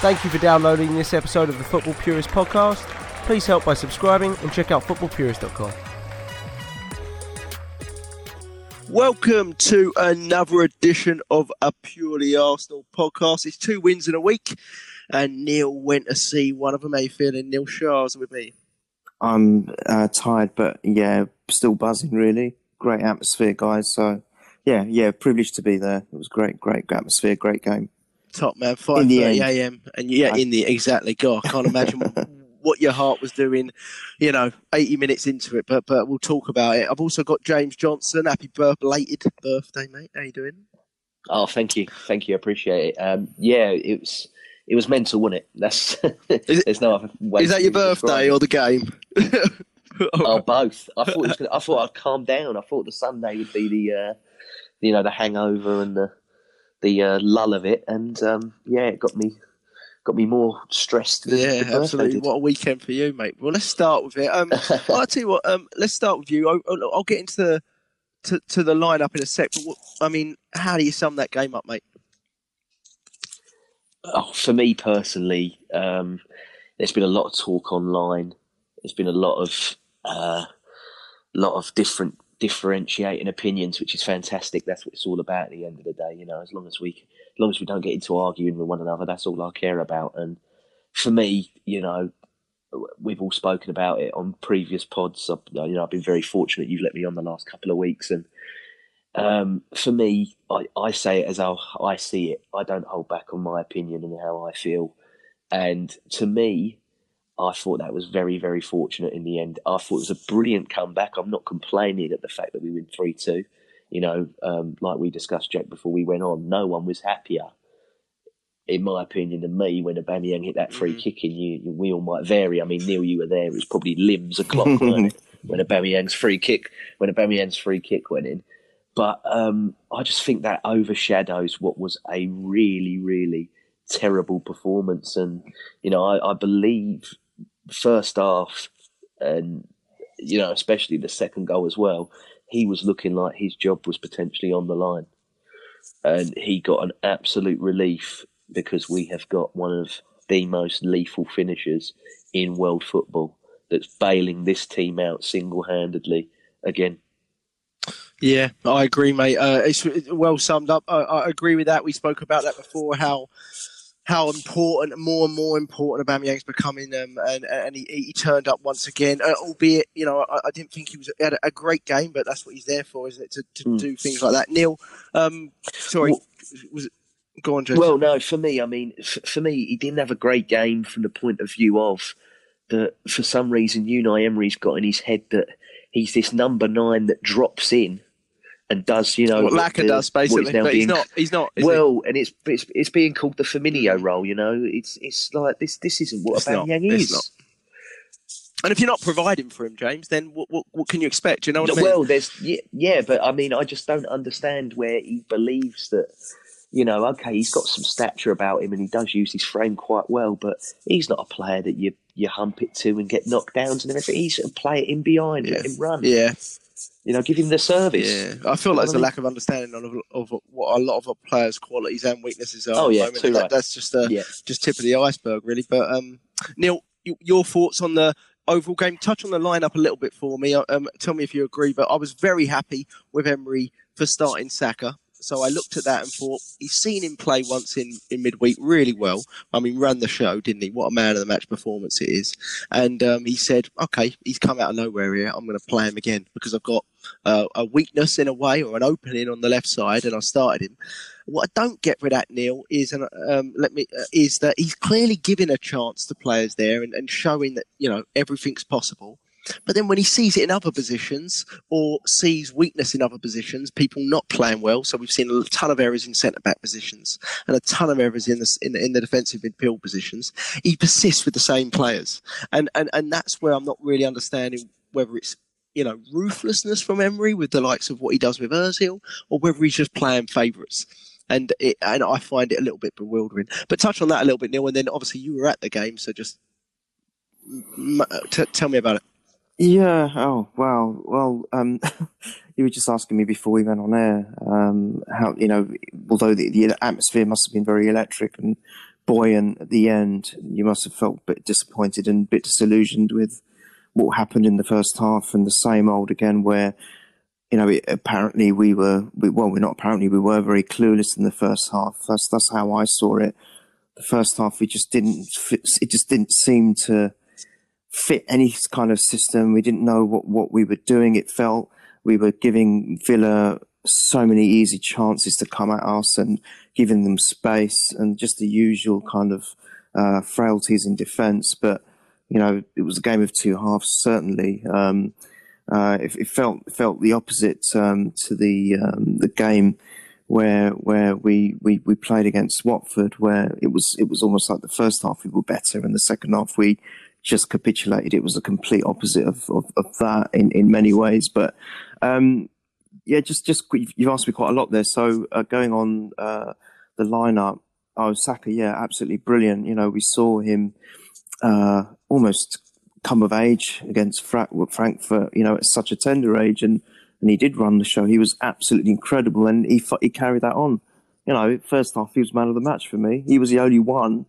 Thank you for downloading this episode of the Football Purist podcast. Please help by subscribing and check out footballpurist.com. Welcome to another edition of a purely Arsenal podcast. It's two wins in a week, and Neil went to see one of them. How you feeling? Neil Shah's with me. I'm uh, tired, but yeah, still buzzing. Really great atmosphere, guys. So yeah, yeah, privileged to be there. It was great, great atmosphere, great game. Top man, five thirty a.m. and yeah, in the exactly. God, I can't imagine what your heart was doing, you know, 80 minutes into it, but but we'll talk about it. I've also got James Johnson. Happy birth, belated birthday, mate. How you doing? Oh, thank you, thank you. Appreciate it. Um, yeah, it was it was mental, wasn't it? That's is there's no other way. Is that your birthday or the game? oh, both. I thought it was gonna, I thought I'd calm down. I thought the Sunday would be the uh, you know the hangover and the the uh, lull of it, and um, yeah, it got me got me more stressed. yeah, absolutely. What a weekend for you, mate. Well, let's start with it. Um, I'll tell you what. Um, let's start with you. I'll, I'll get into the to, to the lineup in a sec. But what, I mean, how do you sum that game up, mate? Oh, for me personally, um, there's been a lot of talk online. There's been a lot of uh, lot of different differentiating opinions, which is fantastic. That's what it's all about at the end of the day. You know, as long as we as long as we don't get into arguing with one another, that's all I care about. And for me, you know, we've all spoken about it on previous pods. I've, you know, I've been very fortunate you've let me on the last couple of weeks, and um, for me, I, I say it as how I see it. I don't hold back on my opinion and how I feel. And to me, I thought that was very, very fortunate in the end. I thought it was a brilliant comeback. I'm not complaining at the fact that we win 3 2 you know, um, like we discussed, Jack, before we went on, no one was happier, in my opinion, than me when Aubameyang hit that free mm-hmm. kick. And you, you, we all might vary. I mean, Neil, you were there. It was probably limbs o'clock when Aubameyang's free kick when Aubameyang's free kick went in. But um, I just think that overshadows what was a really, really terrible performance. And you know, I, I believe first half, and you know, especially the second goal as well he was looking like his job was potentially on the line. And he got an absolute relief because we have got one of the most lethal finishers in world football that's bailing this team out single handedly again. Yeah, I agree, mate. Uh, it's well summed up. I, I, agree with that. We spoke about that before. How how important, more and more important, Aubameyang's becoming, um, and and he, he, turned up once again. Uh, albeit, you know, I, I, didn't think he was he had a, great game, but that's what he's there for, isn't it? To, to mm. do things like that. Neil, um, sorry, well, was it? Go on. Well, no, for me, I mean, for, for me, he didn't have a great game from the point of view of that. For some reason, Unai Emery's got in his head that he's this number nine that drops in and does you know what Laca does basically, but being, he's not. He's not. Well, he? and it's, it's it's being called the Firmino role. You know, it's it's like this. This isn't what Aubameyang is. And if you're not providing for him, James, then what what, what can you expect? You know what well, I mean? Well, there's yeah, yeah, but I mean, I just don't understand where he believes that. You know, okay, he's got some stature about him, and he does use his frame quite well, but he's not a player that you you hump it to and get knocked downs and everything. He's a player in behind, yeah. let him run. Yeah, you know, give him the service. Yeah, I feel like there's a lack of understanding of, of what a lot of our players' qualities and weaknesses are. Oh yeah, too that, right. that's just uh, yeah. just tip of the iceberg, really. But um, Neil, your thoughts on the overall game? Touch on the lineup a little bit for me. Um, tell me if you agree. But I was very happy with Emery for starting Saka. So I looked at that and thought he's seen him play once in, in midweek really well. I mean, ran the show, didn't he? What a man of the match performance it is. And um, he said, okay, he's come out of nowhere here. I'm going to play him again because I've got uh, a weakness in a way or an opening on the left side, and I started him. What I don't get with that, Neil, is and um, let me uh, is that he's clearly giving a chance to players there and, and showing that you know everything's possible. But then when he sees it in other positions or sees weakness in other positions, people not playing well. So we've seen a ton of errors in centre back positions and a ton of errors in the in, in the defensive midfield positions. He persists with the same players, and and and that's where I'm not really understanding whether it's you know ruthlessness from Emery with the likes of what he does with Özil, or whether he's just playing favourites. And it, and I find it a little bit bewildering. But touch on that a little bit, Neil. And then obviously you were at the game, so just tell me about it. Yeah. Oh, wow. Well, um, you were just asking me before we went on air um, how you know, although the, the atmosphere must have been very electric and buoyant at the end, you must have felt a bit disappointed and a bit disillusioned with what happened in the first half and the same old again, where you know it, apparently we were we, well, we're not apparently we were very clueless in the first half. That's that's how I saw it. The first half we just didn't it just didn't seem to fit any kind of system. We didn't know what, what we were doing. It felt we were giving Villa so many easy chances to come at us and giving them space and just the usual kind of uh, frailties in defence. But you know, it was a game of two halves. Certainly, um, uh, it, it, felt felt the opposite um, to the um, the game where where we, we, we played against Watford, where it was it was almost like the first half we were better, and the second half we just capitulated. It was a complete opposite of, of, of that in, in many ways. But um, yeah, just just you've asked me quite a lot there. So uh, going on uh, the lineup, oh Saka, yeah, absolutely brilliant. You know, we saw him uh, almost come of age against Frankfurt. You know, at such a tender age, and and he did run the show. He was absolutely incredible, and he he carried that on. You know, first half he was man of the match for me. He was the only one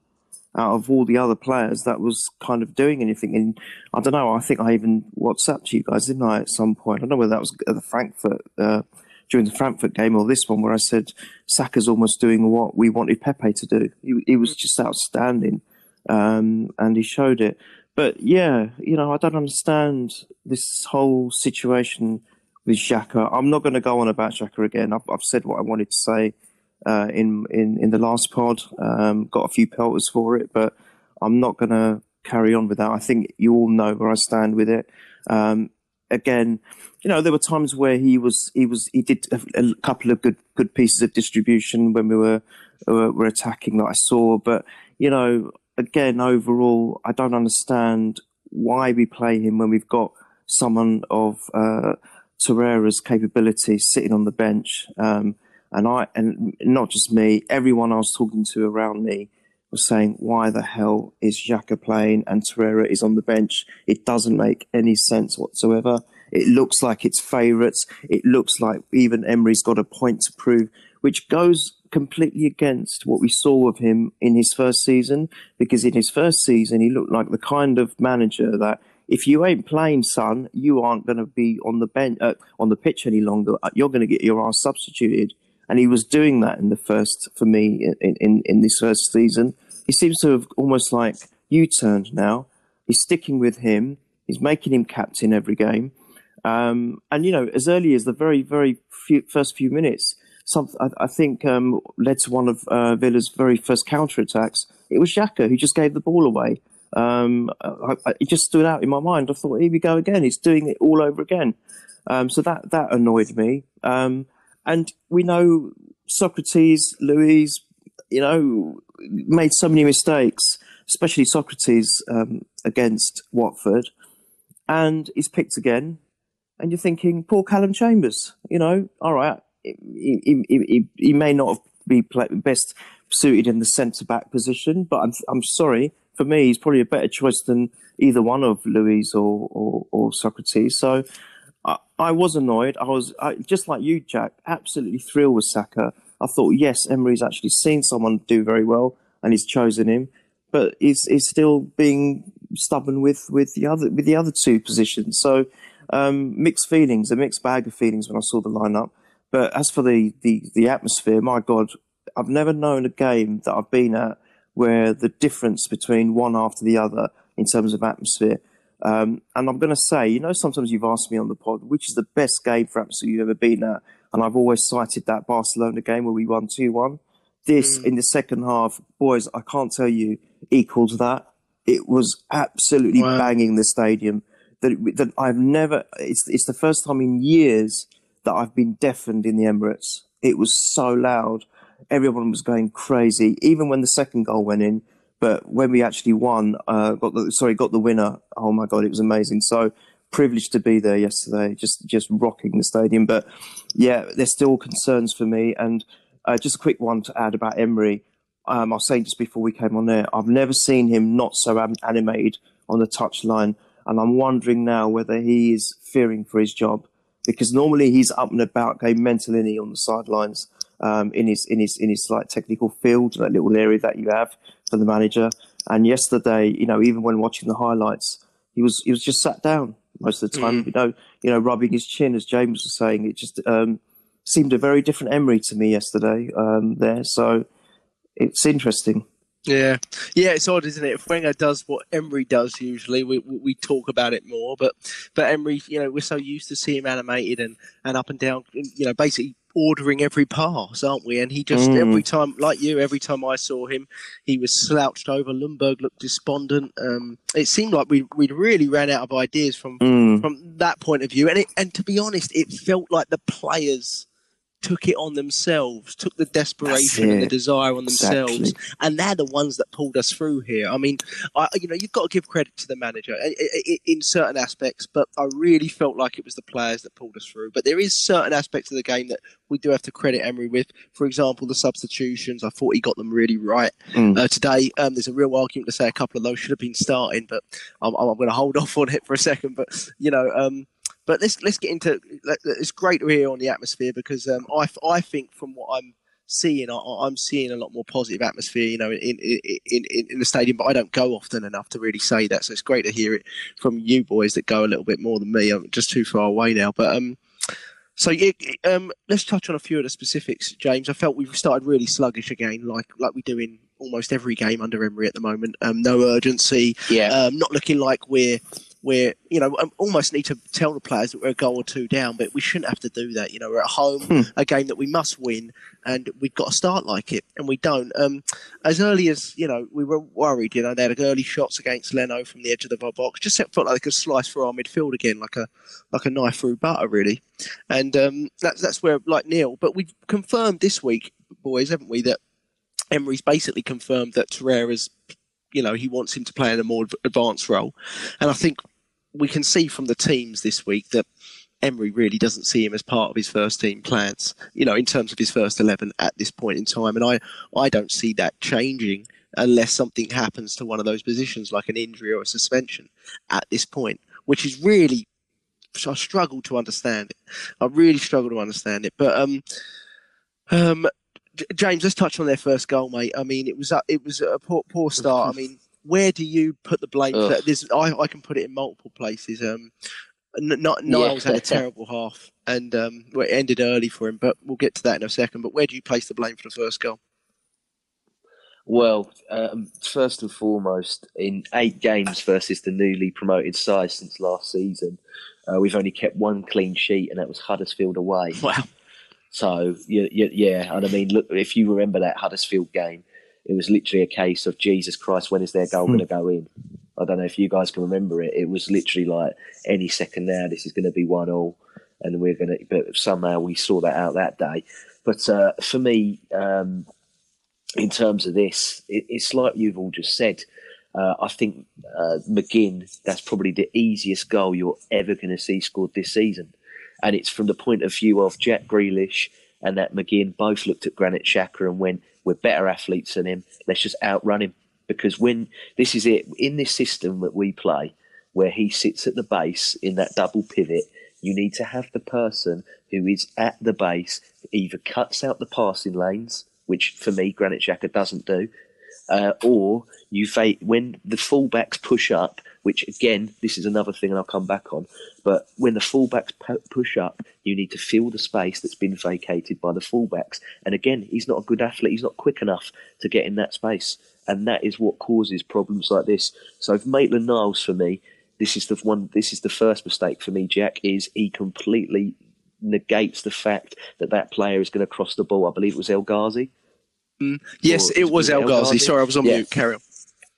out of all the other players that was kind of doing anything. And I don't know. I think I even WhatsApped to you guys, didn't I, at some point? I don't know whether that was at the Frankfurt uh, during the Frankfurt game or this one, where I said Saka's almost doing what we wanted Pepe to do. He, he was just outstanding, um, and he showed it. But yeah, you know, I don't understand this whole situation with Xhaka. I'm not going to go on about Xhaka again. I've, I've said what I wanted to say uh, in, in in the last pod. Um, got a few pelters for it, but I'm not going to carry on with that. I think you all know where I stand with it. Um, again, you know, there were times where he was he was he did a, a couple of good good pieces of distribution when we were were attacking that I saw, but you know, again, overall, I don't understand why we play him when we've got someone of uh, Torreira's capability sitting on the bench. Um, and I, and not just me, everyone I was talking to around me was saying, why the hell is Xhaka playing and Torreira is on the bench? It doesn't make any sense whatsoever. It looks like it's favourites. It looks like even Emery's got a point to prove, which goes completely against what we saw of him in his first season. Because in his first season, he looked like the kind of manager that if you ain't playing, son, you aren't going to be on the bench, uh, on the pitch any longer. You're going to get your ass substituted and he was doing that in the first for me in, in, in this first season. He seems to have almost like U-turned now. He's sticking with him. He's making him captain every game. Um, and you know, as early as the very, very few, first few minutes, some I, I think um, led to one of uh, Villa's very first counter attacks. It was Xhaka who just gave the ball away. Um, I, I, it just stood out in my mind. I thought, here we go again. He's doing it all over again. Um, so that that annoyed me. Um, and we know Sokratis, Luiz, you know, made so many mistakes, especially Sokratis um, against Watford, and he's picked again. And you're thinking, poor Callum Chambers, you know, all right, he, he, he, he may not be best suited in the centre back position, but I'm, I'm sorry, for me, he's probably a better choice than either one of Luiz or, or, or Sokratis. So I, I was annoyed. I was I, just like you, Jack. Absolutely thrilled with Saka. I thought, yes, Emery's actually seen someone do very well and he's chosen him, but he's, he's still being stubborn with, with the other with the other two positions. So um, mixed feelings, a mixed bag of feelings when I saw the lineup. But as for the, the the atmosphere, my God, I've never known a game that I've been at where the difference between one after the other in terms of atmosphere um, and I'm going to say, you know, sometimes you've asked me on the pod, which is the best game for absolutely you've ever been at? And I've always cited that Barcelona game where we won 2 1. This mm. in the second half, boys, I can't tell you, equals that. It was absolutely wow. banging the stadium. That, that I've never, it's, it's the first time in years that I've been deafened in the Emirates. It was so loud. Everyone was going crazy. Even when the second goal went in, but when we actually won, uh, got the sorry, got the winner. Oh my god, it was amazing. So privileged to be there yesterday, just just rocking the stadium. But yeah, there's still concerns for me. And uh, just a quick one to add about Emery. Um, I was saying just before we came on there, I've never seen him not so animated on the touchline. and I'm wondering now whether he is fearing for his job because normally he's up and about, going mentally on the sidelines um, in his in his in his like technical field, that little area that you have for the manager. And yesterday, you know, even when watching the highlights, he was he was just sat down most of the time. Mm. You know, you know, rubbing his chin, as James was saying. It just um, seemed a very different Emery to me yesterday um, there. So it's interesting. Yeah, yeah, it's odd, isn't it? If Wenger does what Emery does usually, we we talk about it more. But but Emery, you know, we're so used to seeing him animated and, and up and down, you know, basically ordering every pass, aren't we? And he just mm. every time, like you, every time I saw him, he was slouched over. Ljungberg looked despondent. Um, it seemed like we we really ran out of ideas from mm. from that point of view. And it, and to be honest, it felt like the players took it on themselves, took the desperation and the desire on themselves, exactly. and they're the ones that pulled us through here. I mean, I, you know, you've got to give credit to the manager in certain aspects, but I really felt like it was the players that pulled us through. But there is certain aspects of the game that we do have to credit Emery with. For example, the substitutions. I thought he got them really right mm. uh, today. Um, there's a real argument to say a couple of those should have been starting, but I'm, I'm going to hold off on it for a second. But you know. Um, but let's let's get into. It's great to hear on the atmosphere because um, I I think from what I'm seeing, I, am seeing a lot more positive atmosphere, you know, in, in in, in the stadium. But I don't go often enough to really say that. So it's great to hear it from you boys that go a little bit more than me. I'm just too far away now, but um. So yeah, um, let's touch on a few of the specifics, James. I felt we started really sluggish again, like like we do in almost every game under Emery at the moment. Um, no urgency. Yeah. Um, not looking like we're we're you know um, almost need to tell the players that we're a goal or two down, but we shouldn't have to do that. You know, we're at home, hmm. a game that we must win, and we've got to start like it, and we don't. Um, as early as you know, we were worried. You know, they had early shots against Leno from the edge of the box. Just felt like they could slice through our midfield again, like a like a knife through butter, really. And um, that's that's where like Neil. But we've confirmed this week, boys, haven't we, that Emery's basically confirmed that Torreira's you know, he wants him to play in a more advanced role. And I think we can see from the teams this week that Emery really doesn't see him as part of his first team plans, you know, in terms of his first 11 at this point in time. And I, I don't see that changing unless something happens to one of those positions, like an injury or a suspension at this point, which is really, I struggle to understand it. I really struggle to understand it. But, um, um, James, let's touch on their first goal, mate. I mean, it was a, it was a poor, poor start. I mean, where do you put the blame for that? There's, I, I can put it in multiple places. Um, not Niles yeah. had a terrible half, and um, well, it ended early for him. But we'll get to that in a second. But where do you place the blame for the first goal? Well, um, first and foremost, in eight games versus the newly promoted side since last season, uh, we've only kept one clean sheet, and that was Huddersfield away. Wow. So yeah, yeah, and I mean, look, if you remember that Huddersfield game, it was literally a case of Jesus Christ, when is their goal going to go in? I don't know if you guys can remember it. It was literally like any second now, this is going to be one all, and we're going to. But somehow we saw that out that day. But uh, for me, um, in terms of this, it, it's like you've all just said. Uh, I think uh, McGinn, that's probably the easiest goal you're ever going to see scored this season. And it's from the point of view of Jack Grealish and that McGinn both looked at Granit Xhaka and went, we're better athletes than him. Let's just outrun him. Because when this is it, in this system that we play, where he sits at the base in that double pivot, you need to have the person who is at the base either cuts out the passing lanes, which for me Granit Xhaka doesn't do, uh, or you when the fullbacks push up, which again, this is another thing, and I'll come back on. But when the fullbacks push up, you need to fill the space that's been vacated by the fullbacks. And again, he's not a good athlete; he's not quick enough to get in that space, and that is what causes problems like this. So, Maitland Niles for me, this is the one. This is the first mistake for me. Jack is he completely negates the fact that that player is going to cross the ball. I believe it was El Ghazi. Mm. Yes, it was El Ghazi. Sorry, I was on yeah. mute. Carry on.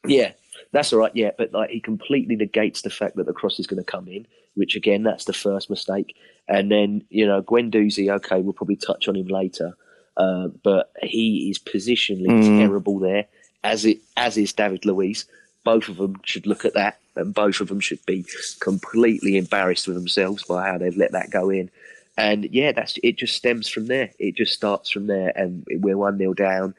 Yeah, that's all right. Yeah, but like he completely negates the fact that the cross is going to come in, which again, that's the first mistake. And then you know, Guendouzi. Okay, we'll probably touch on him later, uh, but he is positionally mm. terrible there, as it as is David Luiz. Both of them should look at that, and both of them should be completely embarrassed with themselves by how they've let that go in. And yeah, that's it. Just stems from there. It just starts from there, and we're one 0 down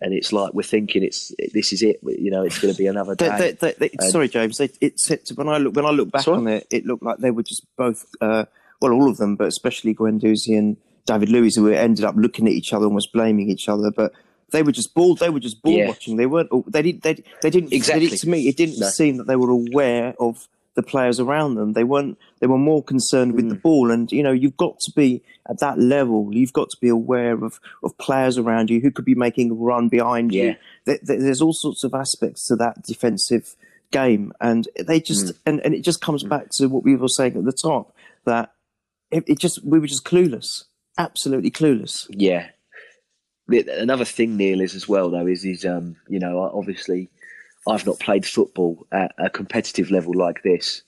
and it's like we're thinking it's this is it. You know, it's going to be another day. they, they, they, sorry, James. They, it's it, when I look when I look back Sorry? on it, it looked like they were just both, uh, well, all of them, but especially Guendouzi and David Luiz, who ended up looking at each other, almost blaming each other. But they were just bored. They were just bored Yeah. watching. They weren't. They didn't. They, they didn't. they Exactly. didn't- to me, it didn't No. seem that they were aware of the players around them. They weren't. They were more concerned with Mm. the ball. And you know, you've got to be at that level. You've got to be aware of of players around you who could be making a run behind you Yeah. th- there's all sorts of aspects to that defensive game, and they just Mm. and, and it just comes back to what we were saying at the top that it, it just we were just clueless, absolutely clueless. Yeah. Another thing, Neil, is as well though is is um you know obviously I've not played football at a competitive level like this.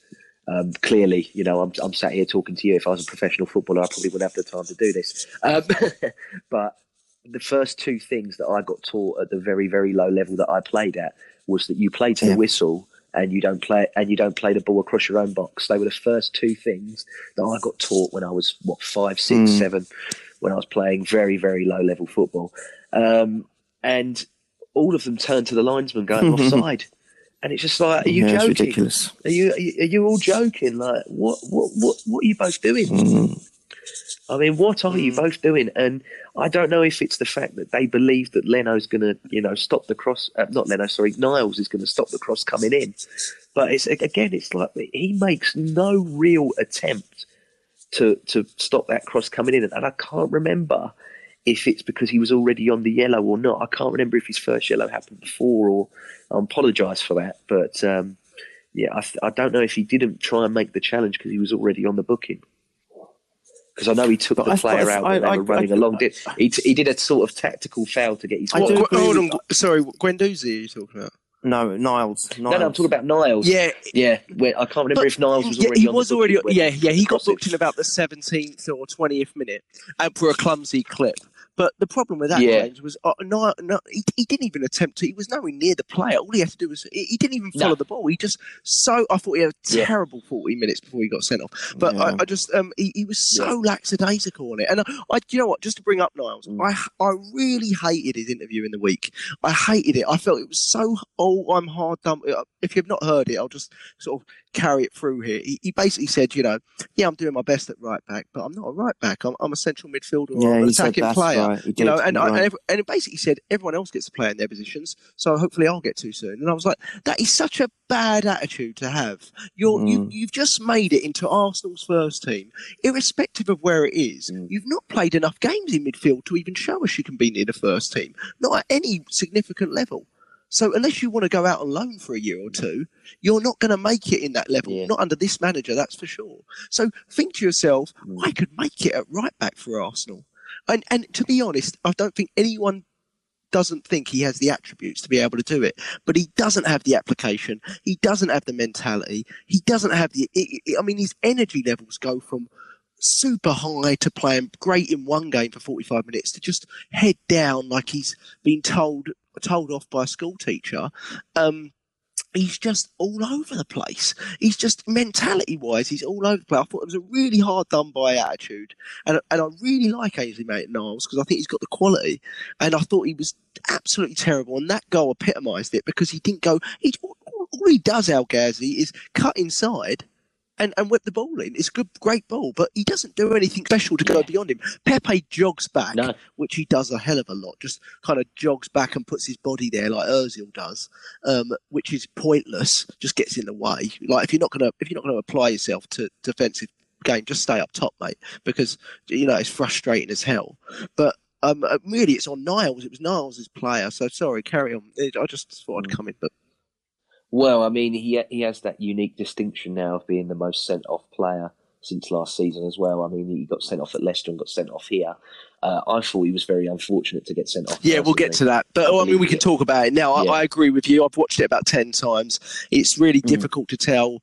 Um, clearly, you know I'm I'm sat here talking to you. If I was a professional footballer, I probably wouldn't have the time to do this. Um, but the first two things that I got taught at the very very low level that I played at was that you play to Yeah. the whistle and you don't play and you don't play the ball across your own box. They were the first two things that I got taught when I was what five, six, Mm. seven, when I was playing very very low level football, um, and all of them turned to the linesman going offside, and it's just like, are you Yeah, it's joking? ridiculous. Are you, are you are you all joking? Like what what what what are you both doing? Mm. I mean, what are you both doing? And I don't know if it's the fact that they believe that Leno's going to, you know, stop the cross. Uh, not Leno, sorry, Niles is going to stop the cross coming in. But it's again, it's like he makes no real attempt to to stop that cross coming in, and I can't remember if it's because he was already on the yellow or not. I can't remember if his first yellow happened before, or I apologise for that. But um, yeah, I, I don't know if he didn't try and make the challenge because he was already on the booking. Because I know he took But the I- player I- out when they were I- running I- along. Did, he, t- he did a sort of tactical foul to get his. I What, do Gw- agree hold with- on, sorry, Guendouzi are you talking about? No, Niles. Niles. No, no, I'm talking about Niles. Yeah, yeah. Where, I can't remember But- if Niles was yeah, already. he on the was already. Yeah, yeah, he got crossed it. booked in about the seventeenth or twentieth minute, and for a clumsy clip. But the problem with that, Yeah. James, was uh, no, no, he, he didn't even attempt to. He was nowhere near the player. All he had to do was he, he didn't even follow No. the ball. He just so I thought he had a Yeah. terrible forty minutes before he got sent off. But Yeah. I, I just um he, he was so lackadaisical on it. And I, I you know what? Just to bring up Niles, Mm. I I really hated his interview in the week. I hated it. I felt it was so oh I'm hard done. uh, If you've not heard it, I'll just sort of carry it through here. He, he basically said, you know, yeah, I'm doing my best at right back, but I'm not a right back. I'm, I'm a central midfielder. or Yeah, I'm an attacking player. Right. You know, and you're I, and, and it basically said everyone else gets to play in their positions, so hopefully I'll get to soon. And I was like, that is such a bad attitude to have. You're you, Mm. you've just made it into Arsenal's first team, irrespective of where it is. Mm. You've not played enough games in midfield to even show us you can be near the first team, not at any significant level. So unless you want to go out on loan for a year or two, you're not going to make it in that level. Yeah. Not under this manager, that's for sure. So think to yourself, Mm. I could make it at right back for Arsenal. And and to be honest, I don't think anyone doesn't think he has the attributes to be able to do it. But he doesn't have the application. He doesn't have the mentality. He doesn't have the. i i I mean, his energy levels go from super high to playing great in one game for 45 minutes to just head down like he's been told told off by a school teacher. Um, he's just all over the place. He's just mentality wise, he's all over the place. I thought it was a really hard done by attitude, and and I really like Ainsley Maitland Niles because I think he's got the quality, and I thought he was absolutely terrible, and that goal epitomised it because he didn't go. He all he does, El Ghazi, is cut inside. And, and whip the ball in. It's a good, great ball, but he doesn't do anything special to go Yeah. beyond him. Pepe jogs back, No. which he does a hell of a lot. Just kind of jogs back and puts his body there like Özil does, um, which is pointless. Just gets in the way. Like if you're not gonna if you're not gonna apply yourself to defensive game, just stay up top, mate, because you know it's frustrating as hell. But um, uh, really, it's on Niles. It was Niles' player. So sorry, carry on. I just thought I'd come in, but Well, I mean, he he has that unique distinction now of being the most sent off player since last season as well. I mean, he got sent off at Leicester and got sent off here. Uh, I thought he was very unfortunate to get sent off. Yeah, we'll get to that. But oh, I mean, we can talk about it now. I, Yeah. I agree with you. I've watched it about ten times. It's really Mm. difficult to tell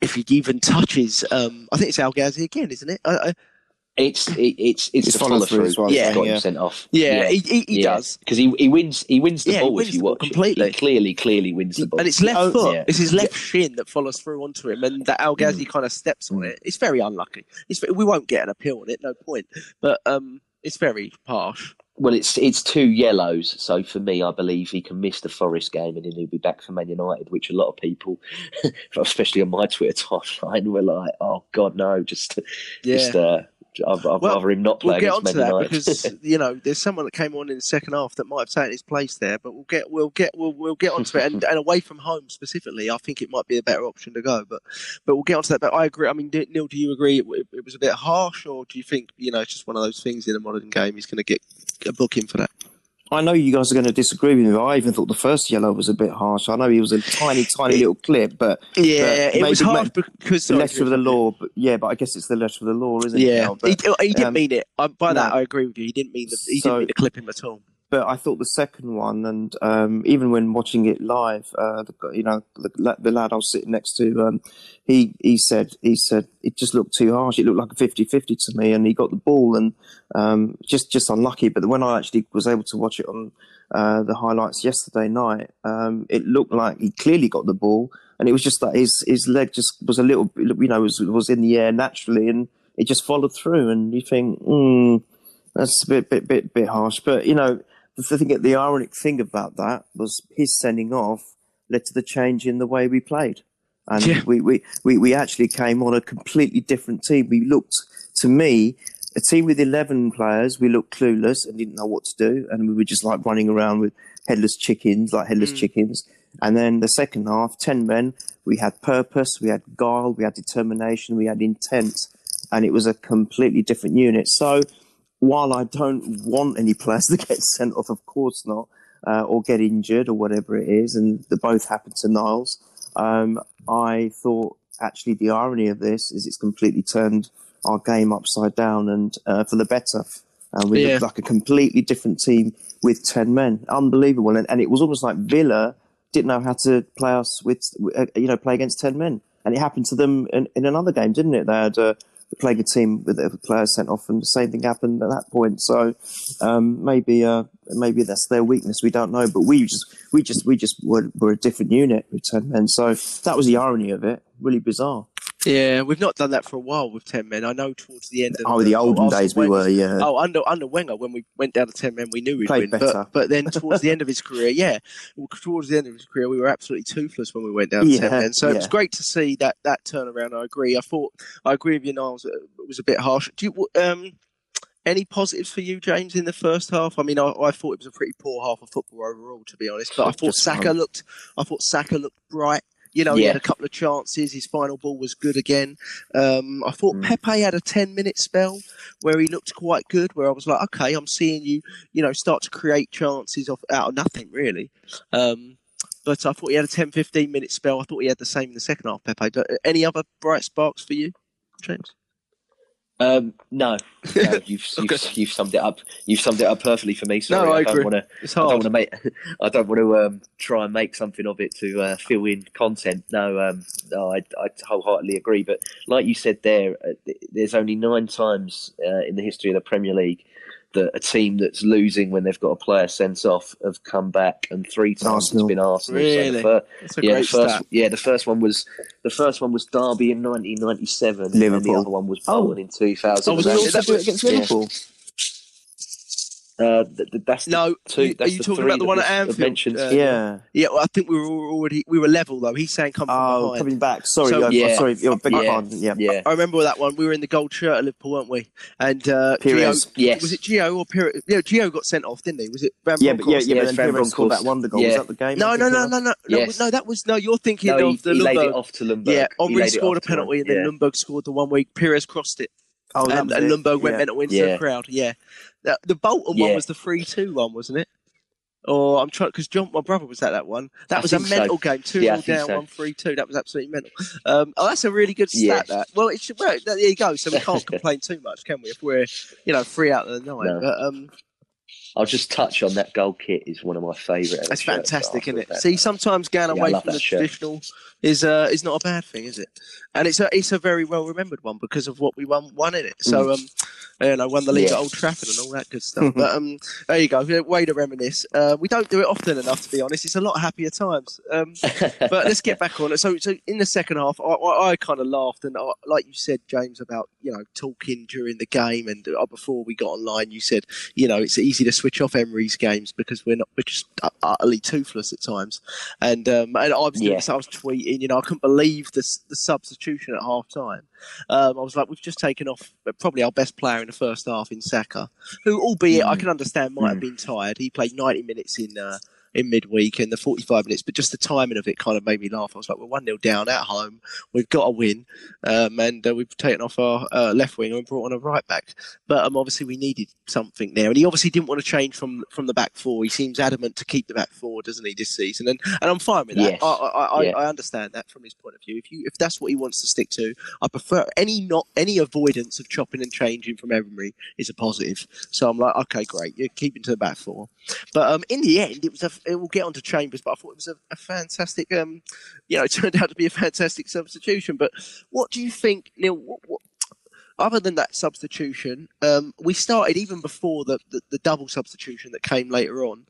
if he even touches. Um, I think it's El Ghazi again, isn't it? I, I, It's it, it's it's, It's the follow follow through through. as well, Yeah. got yeah. him sent off. yeah, he, he, he does. because he he wins he wins the Yeah, ball wins if you the ball watch it. completely. He clearly clearly wins the ball. And it's left Oh, foot. yeah. It's his left shin that follows through onto him, and that El Ghazi kind of steps on Mm. it. It's very unlucky. It's we won't get an appeal on it, no point. But um, it's very harsh. Well, it's it's two yellows, so for me, I believe he can miss the Forest game and then he'll be back for Man United, which a lot of people, especially on my Twitter timeline, were like, "Oh God, no!" Just, Yeah. just uh, I'd, I'd Well, rather him not play We'll get onto that United. because you know there's someone that came on in the second half that might have taken his place there, but we'll get we'll get we'll, we'll get onto it and, and away from home specifically, I think it might be a better option to go. But but we'll get onto that. But I agree. I mean, Neil, do you agree it, it was a bit harsh, or do you think you know it's just one of those things in a modern game? He's going to get a booking for that. I know you guys are going to disagree with me. I even thought the first yellow was a bit harsh. I know he was a tiny, tiny little clip, but Yeah, But it was harsh because the letter of the law. But yeah, but I guess it's the letter of the law, isn't it? Yeah, he, he didn't um, mean it. I, by that. I agree with you. He didn't mean the he So- didn't mean to clip him at all. But I thought the second one, and um, even when watching it live, uh, the, you know, the, the lad I was sitting next to, um, he he said he said it just looked too harsh. It looked like a 50-50 to me, and he got the ball and um, just just unlucky. But when I actually was able to watch it on uh, the highlights yesterday night, um, it looked like he clearly got the ball, and it was just that his his leg just was a little, you know, was was in the air naturally, and it just followed through. And you think, hmm, that's a bit bit bit bit harsh. But you know, the thing, the ironic thing about that was his sending off led to the change in the way we played. And Yeah. we, we, we, we actually came on a completely different team. We looked, to me, a team with 11 players, we looked clueless and didn't know what to do. And we were just like running around with headless chickens, like headless Mm. chickens. And then the second half, 10 men, we had purpose, we had guile, we had determination, we had intent. And it was a completely different unit. So while I don't want any players to get sent off, of course not, uh, or get injured or whatever it is, and the both happened to Niles, um, I thought actually the irony of this is it's completely turned our game upside down and uh, for the better. And we Yeah. looked like a completely different team with 10 men. Unbelievable. And, and it was almost like Villa didn't know how to play us with, uh, you know, play against 10 men. And it happened to them in, in another game, didn't it? They had uh, playing a team with the players sent off, and the same thing happened at that point. So um, maybe uh, maybe that's their weakness. We don't know, but we just we just we just were, were a different unit with ten men. So that was the irony of it. Really bizarre. Yeah, we've not done that for a while with ten men. I know towards the end. Of Oh, the olden Arsenal days we were, yeah. Oh, under under Wenger, when we went down to ten men, we knew we'd Played win. better. But, but then towards the end of his career, yeah, towards the end of his career, we were absolutely toothless when we went down to ten men. So it was great to see that that turnaround. I agree. I thought I agree with you, Niles. It was a bit harsh. Do you um any positives for you, James, in the first half? I mean, I, I thought it was a pretty poor half of football overall, to be honest. But I thought Just Saka looked. I thought Saka looked bright. You know, he had a couple of chances. His final ball was good again. Um, I thought Mm. Pepe had a ten-minute spell where he looked quite good. Where I was like, okay, I'm seeing you, you know, start to create chances off out of nothing really. Um, but I thought he had a 10, 15 minute spell. I thought he had the same in the second half, Pepe. But uh, any other bright sparks for you, James? Um, no, no you've, Okay. you've you've summed it up. You've summed it up perfectly for me. Sorry, I I, don't want to. It's I don't want to make. I don't want to um, try and make something of it to uh, fill in content. No, um, no, I, I wholeheartedly agree. But like you said there, uh, there's only nine times uh, in the history of the Premier League that a team that's losing when they've got a player sent off have come back, and three times Arsenal. it's been Arsenal. So the Really? fir- That's a yeah, the first, stat. yeah, the first one was the first one was Derby in 1997, and the other one was Oh. Bolton in 2000. Oh, was Did it we also also do against Yeah. Liverpool? Uh, th- th- that's the No, two. you- are you the talking about the one at that Anfield? Mentioned. Uh, yeah. Yeah, well, I think we were already we were level though. He's saying come from Oh, coming back. Sorry, So- Yeah. sorry. Oh, beg your Yeah. pardon. Yeah. yeah, I remember that one. We were in the gold shirt at Liverpool, weren't we? And uh, Pires. Gio, yes. was it Gio or Pires? Yeah, Gio got sent off, didn't he? Was it? Van Yeah, but yeah, Bronckhorst? yeah, Yeah, but then Van Pires scored Bronckhorst. that wonder goal. Yeah. Was that the game? No, I'm no, no, no, no, Yes. no. That was no. You're thinking No, he, of the he laid it Ljungberg. off to Ljungberg. Yeah, He Henri scored a off to him. penalty, and then yeah. Ljungberg scored the one where Pires crossed it, Oh, that and, was and it. Ljungberg went Yeah. mental into Yeah. the crowd. Yeah, the, the Bolton one was the three-two one, wasn't it? Or I'm trying because John, my brother, was at that one. That I was a think so. mental game, two Yeah, I 0 think down, so. one three two. That was absolutely mental. Um, oh, that's a really good stat. Yes. That well, it should, well, there you go. So we can't complain too much, can we? If we're you know three out of the nine, No. but um, I'll just touch on that goal kit. Is one of my favourite. That's fantastic, isn't it? got. See, sometimes going Yeah, away love from the shirt. traditional is uh, is not a bad thing, is it? And it's a it's a very well remembered one because of what we won won in it. So Mm. um, you know, won the league Yeah. at Old Trafford and all that good stuff. but um, there you go, way to reminisce. Uh, we don't do it often enough, to be honest. It's a lot happier times. Um, but let's get back on it. So, so in the second half, I, I, I kind of laughed, and I, like you said, James, about you know talking during the game, and uh, before we got online, you said you know it's easy to switch off Emery's games because we're not we're just utterly toothless at times, and um, and I was doing Yeah. this, I was tweeting, you know, I couldn't believe the the substitution at half time. Um, I was like, we've just taken off probably our best player in the first half in Saka, who, albeit I Mm. can understand, might have been tired. He played 90 minutes in uh, in midweek and the 45 minutes, but just the timing of it kind of made me laugh. I was like, we're 1 0 down at home. We've got to win. Um, and uh, we've taken off our uh, left winger and brought on a right back. But um, obviously, we needed something there. And he obviously didn't want to change from from the back four. He seems adamant to keep the back four, doesn't he, this season? And, and I'm fine with that. Yes. I, I, I, Yeah. I understand that from his point of view. If you if that's what he wants to stick to, I prefer any not any avoidance of chopping and changing from Emery is a positive. So I'm like, okay, great, you're keeping to the back four. But um, in the end, it was a. It will get on to Chambers, but I thought it was a, a fantastic. Um, you know, it turned out to be a fantastic substitution. But what do you think, Neil? What, what, other than that substitution, um, we started even before the, the, the double substitution that came later on.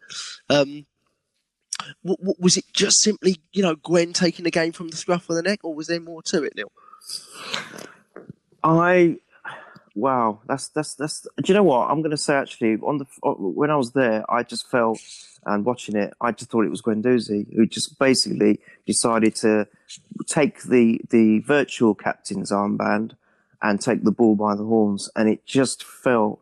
Um, w- w- was it just simply, you know, Gwen taking the game from the scruff of the neck, or was there more to it, Neil? I wow, that's that's that's. Do you know what I'm going to say? Actually, on the uh, when I was there, I just felt and watching it, I just thought it was Guendouzi who just basically decided to take the the virtual captain's armband and take the bull by the horns, and it just felt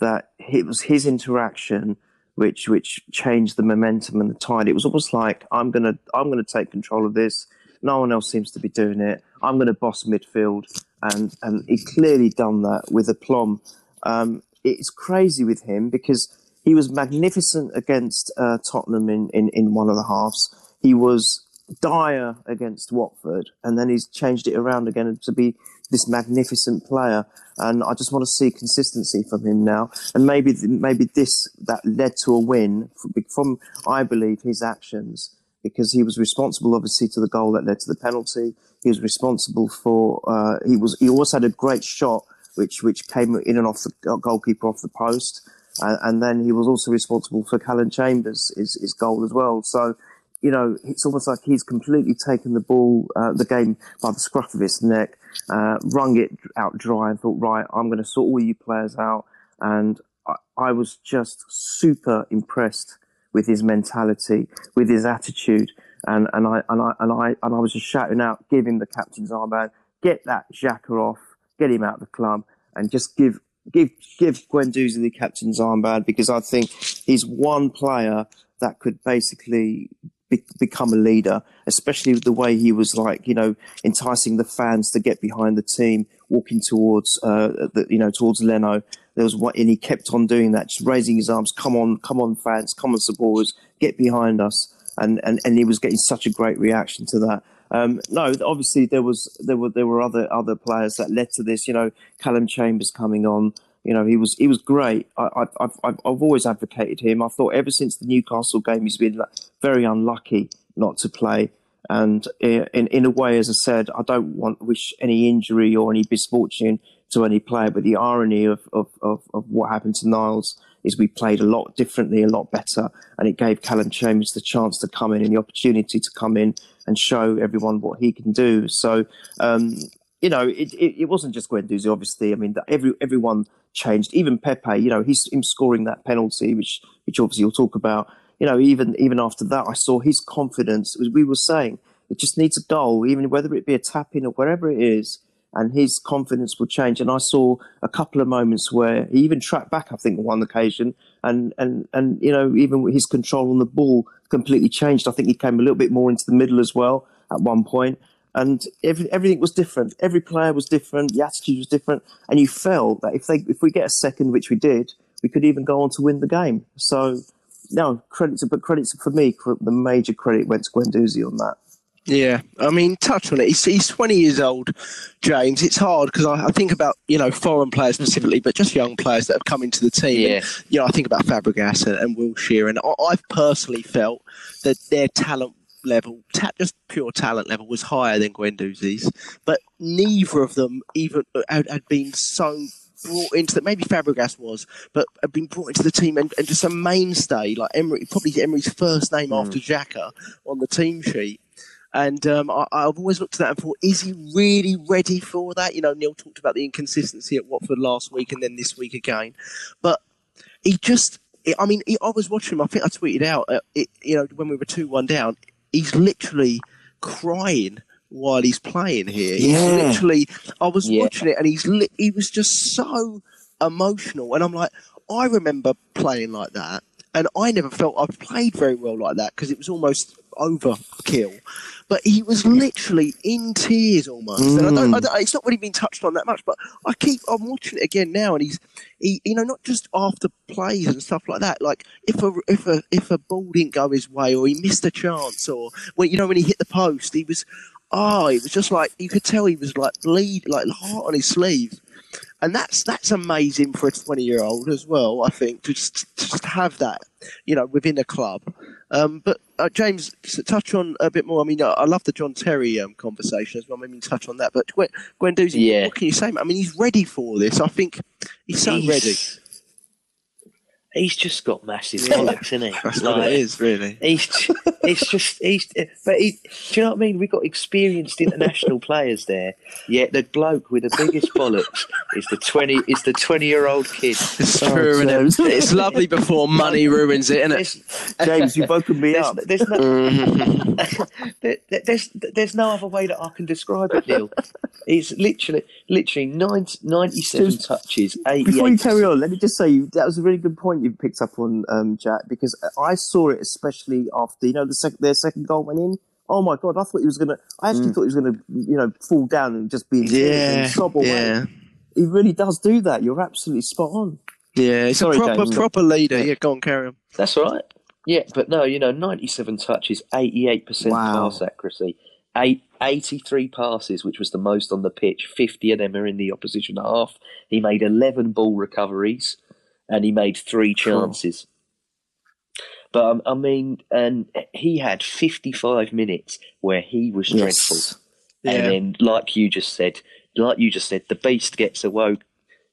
that it was his interaction which which changed the momentum and the tide. It was almost like I'm gonna I'm gonna take control of this. No one else seems to be doing it. I'm to boss midfield, and and he clearly done that with aplomb. Um, it's crazy with him because he was magnificent against uh, Tottenham in, in in one of the halves. He was dire against Watford, and then he's changed it around again to be this magnificent player. And I just want to see consistency from him now. And maybe maybe this that led to a win from, from I believe his actions because he was responsible, obviously, to the goal that led to the penalty. He was responsible for. Uh, he was. He also had a great shot, which which came in and off the goalkeeper off the post, and, and then he was also responsible for Callum Chambers' his, his goal as well. So, you know, it's almost like he's completely taken the ball, uh, the game by the scruff of his neck, uh, wrung it out dry, and thought, right, I'm going to sort all you players out. And I, I was just super impressed with his mentality, with his attitude, and and I and I and I and I was just shouting out, give him the captain's armband, get that Xhaka off, get him out of the club, and just give give give Guendouzi the captain's armband because I think he's one player that could basically be, become a leader, especially with the way he was like you know enticing the fans to get behind the team, walking towards uh, the, you know towards Leno. There was what, and he kept on doing that, just raising his arms. Come on, come on, fans, come on, supporters, get behind us. And and and he was getting such a great reaction to that. Um, no, obviously there was there were there were other other players that led to this. You know, Callum Chambers coming on. You know, he was he was great. I, I, I've I've always advocated him. I thought ever since the Newcastle game, he's been very unlucky not to play. And in in a way, as I said, I don't want wish any injury or any misfortune to any player. But the irony of, of, of, of what happened to Niles is we played a lot differently, a lot better, and it gave Callum Chambers the chance to come in and the opportunity to come in and show everyone what he can do. So, um, you know, it, it, it wasn't just Guendouzi, obviously. I mean, every everyone changed. Even Pepe, you know, he's him scoring that penalty, which which obviously you'll talk about. You know, even even after that, I saw his confidence. As we were saying, it just needs a goal, even whether it be a tap in or wherever it is and his confidence will change. And I saw a couple of moments where he even tracked back, I think, on one occasion, and and and you know, even his control on the ball completely changed. I think he came a little bit more into the middle as well at one point, and every, everything was different. Every player was different. The attitude was different, and you felt that if they if we get a second, which we did, we could even go on to win the game. So. No credit, to, but credit to, for me. The major credit went to Guendouzi on that. Yeah, I mean, touch on it. He's, he's 20 years old, James. It's hard because I, I think about, you know, foreign players specifically, but just young players that have come into the team. Yeah. And, you know, I think about Fabregas and, and Wilshere, and I, I've personally felt that their talent level, ta- just pure talent level, was higher than Guendouzi's, but neither of them even had, had been so brought into that. maybe Fabregas was, but had been brought into the team and, and just a mainstay like Emery, probably Emery's first name Mm. after Xhaka on the team sheet. And um, I, I've always looked at that and thought, is he really ready for that? You know, Neil talked about the inconsistency at Watford last week and then this week again, but he just. I mean, he, I was watching him. I think I tweeted out, uh, it, you know, when we were two one down. He's literally crying while he's playing here. He's Yeah. literally. I was Yeah. watching it, and he's li- he was just so emotional. And I'm like, I remember playing like that, and I never felt I played very well like that because it was almost overkill. But he was literally in tears almost. And I don't, I mm. don't, it's not really been touched on that much, but I keep I'm watching it again now, and he's he, you know, not just after plays and stuff like that. Like if a if a if a ball didn't go his way, or he missed a chance, or when you know when he hit the post, he was ah, oh, it was just like you could tell he was like bleed, like heart on his sleeve, and that's that's amazing for a twenty year old as well. I think to just to just have that, you know, within a club. Um, but uh, James, touch on a bit more. I mean, I, I love the John Terry um, conversation as well. Maybe touch on that. But Gwen, Guendouzi, Yeah. what can you say? I mean, he's ready for this. I think he's so He's- ready. He's just got massive Yeah. bollocks, isn't he? That's what it is, really. He's, it's just, he's, but he, do you know what I mean? We've got experienced international players there, yet the bloke with the biggest bollocks is the twenty, is the twenty-year-old kid. It's Oh, true, and James. it's lovely before money ruins it, isn't it? There's, James, you've woken me there's, up. there's no, there, there- there's, there's no other way that I can describe it, Neil. It's literally, literally 90, 97 Just- touches, 88. Before you carry on, let me just say that was a really good point you picked up on, um, Jack, because I saw it especially after you know the sec- their second goal went in. Oh my god, I thought he was gonna. I actually thought he was gonna, you know, fall down and just be in tears Yeah, and sob away. yeah, He really does do that. You're absolutely spot on. yeah. It's Sorry, a proper, James. proper leader. Yeah, go on, carry on. That's all right. Yeah, but no, you know, 97 touches, 88% Wow. pass accuracy, eight, 83 passes, which was the most on the pitch. 50 of them are in the opposition half. He made 11 ball recoveries and he made three chances. But um, I mean, and he had 55 minutes where he was dreadful. Yes. Yeah. And then, like you just said, like you just said, the beast gets awoke.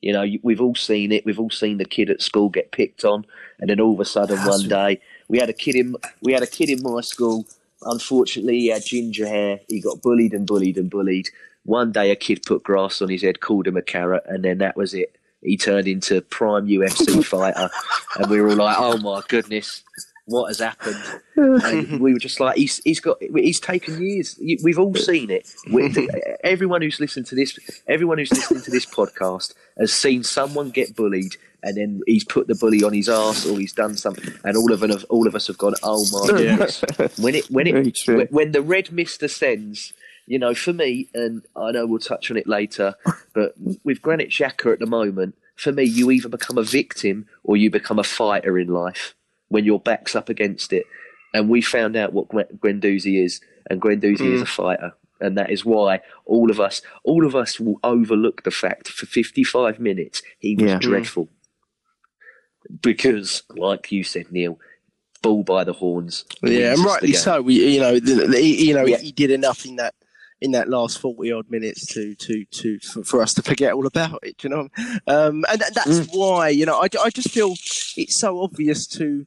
You know, we've all seen it. We've all seen the kid at school get picked on, and then all of a sudden, That's one it. day, we had a kid in we had a kid in my school. Unfortunately, he had ginger hair. He got bullied and bullied and bullied. One day, a kid put grass on his head, called him a carrot, and then that was it. He turned into prime UFC fighter, and we were all like, "Oh my goodness, what has happened?" and we were just like, he's he's got he's taken years. We've all seen it. We, everyone who's listened to this, everyone who's listening to this podcast has seen someone get bullied, and then he's put the bully on his ass, or he's done something, and all of us, all of us have gone, oh my Yeah. goodness. When it when it when, when the red mist ascends. You know, for me, and I know we'll touch on it later, but with Granit Xhaka at the moment, for me, you either become a victim or you become a fighter in life when your back's up against it. And we found out what Gwen- Guendouzi is, and Guendouzi is mm. a fighter. And that is why all of us, all of us will overlook the fact for 55 minutes he was Yeah. Mm. dreadful. Because, like you said, Neil, bull by the horns. Yeah, and rightly so. We, you know, the, the, you know, Yeah. he did enough in that in that last forty odd minutes to to to for, for us to forget all about it. You know, um, and that, that's why you know I, I just feel it's so obvious to.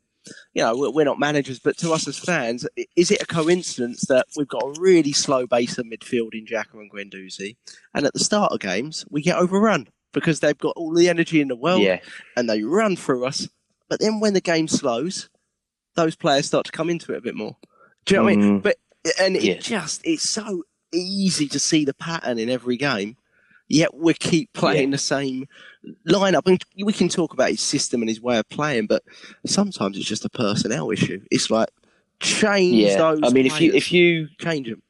You know, we're- we're not managers, but to us as fans, is it a coincidence that we've got a really slow base of midfield in Xhaka and Guendouzi, and at the start of games we get overrun because they've got all the energy in the world Yeah, and they run through us. But then when the game slows, those players start to come into it a bit more. Do you know what I mean? Mm. But and it Yeah. just it's so easy to see the pattern in every game. Yet we keep playing the same lineup, and we can talk about his system and his way of playing, but sometimes it's just a personnel issue. It's like change yeah. those. I mean, if you if you change them,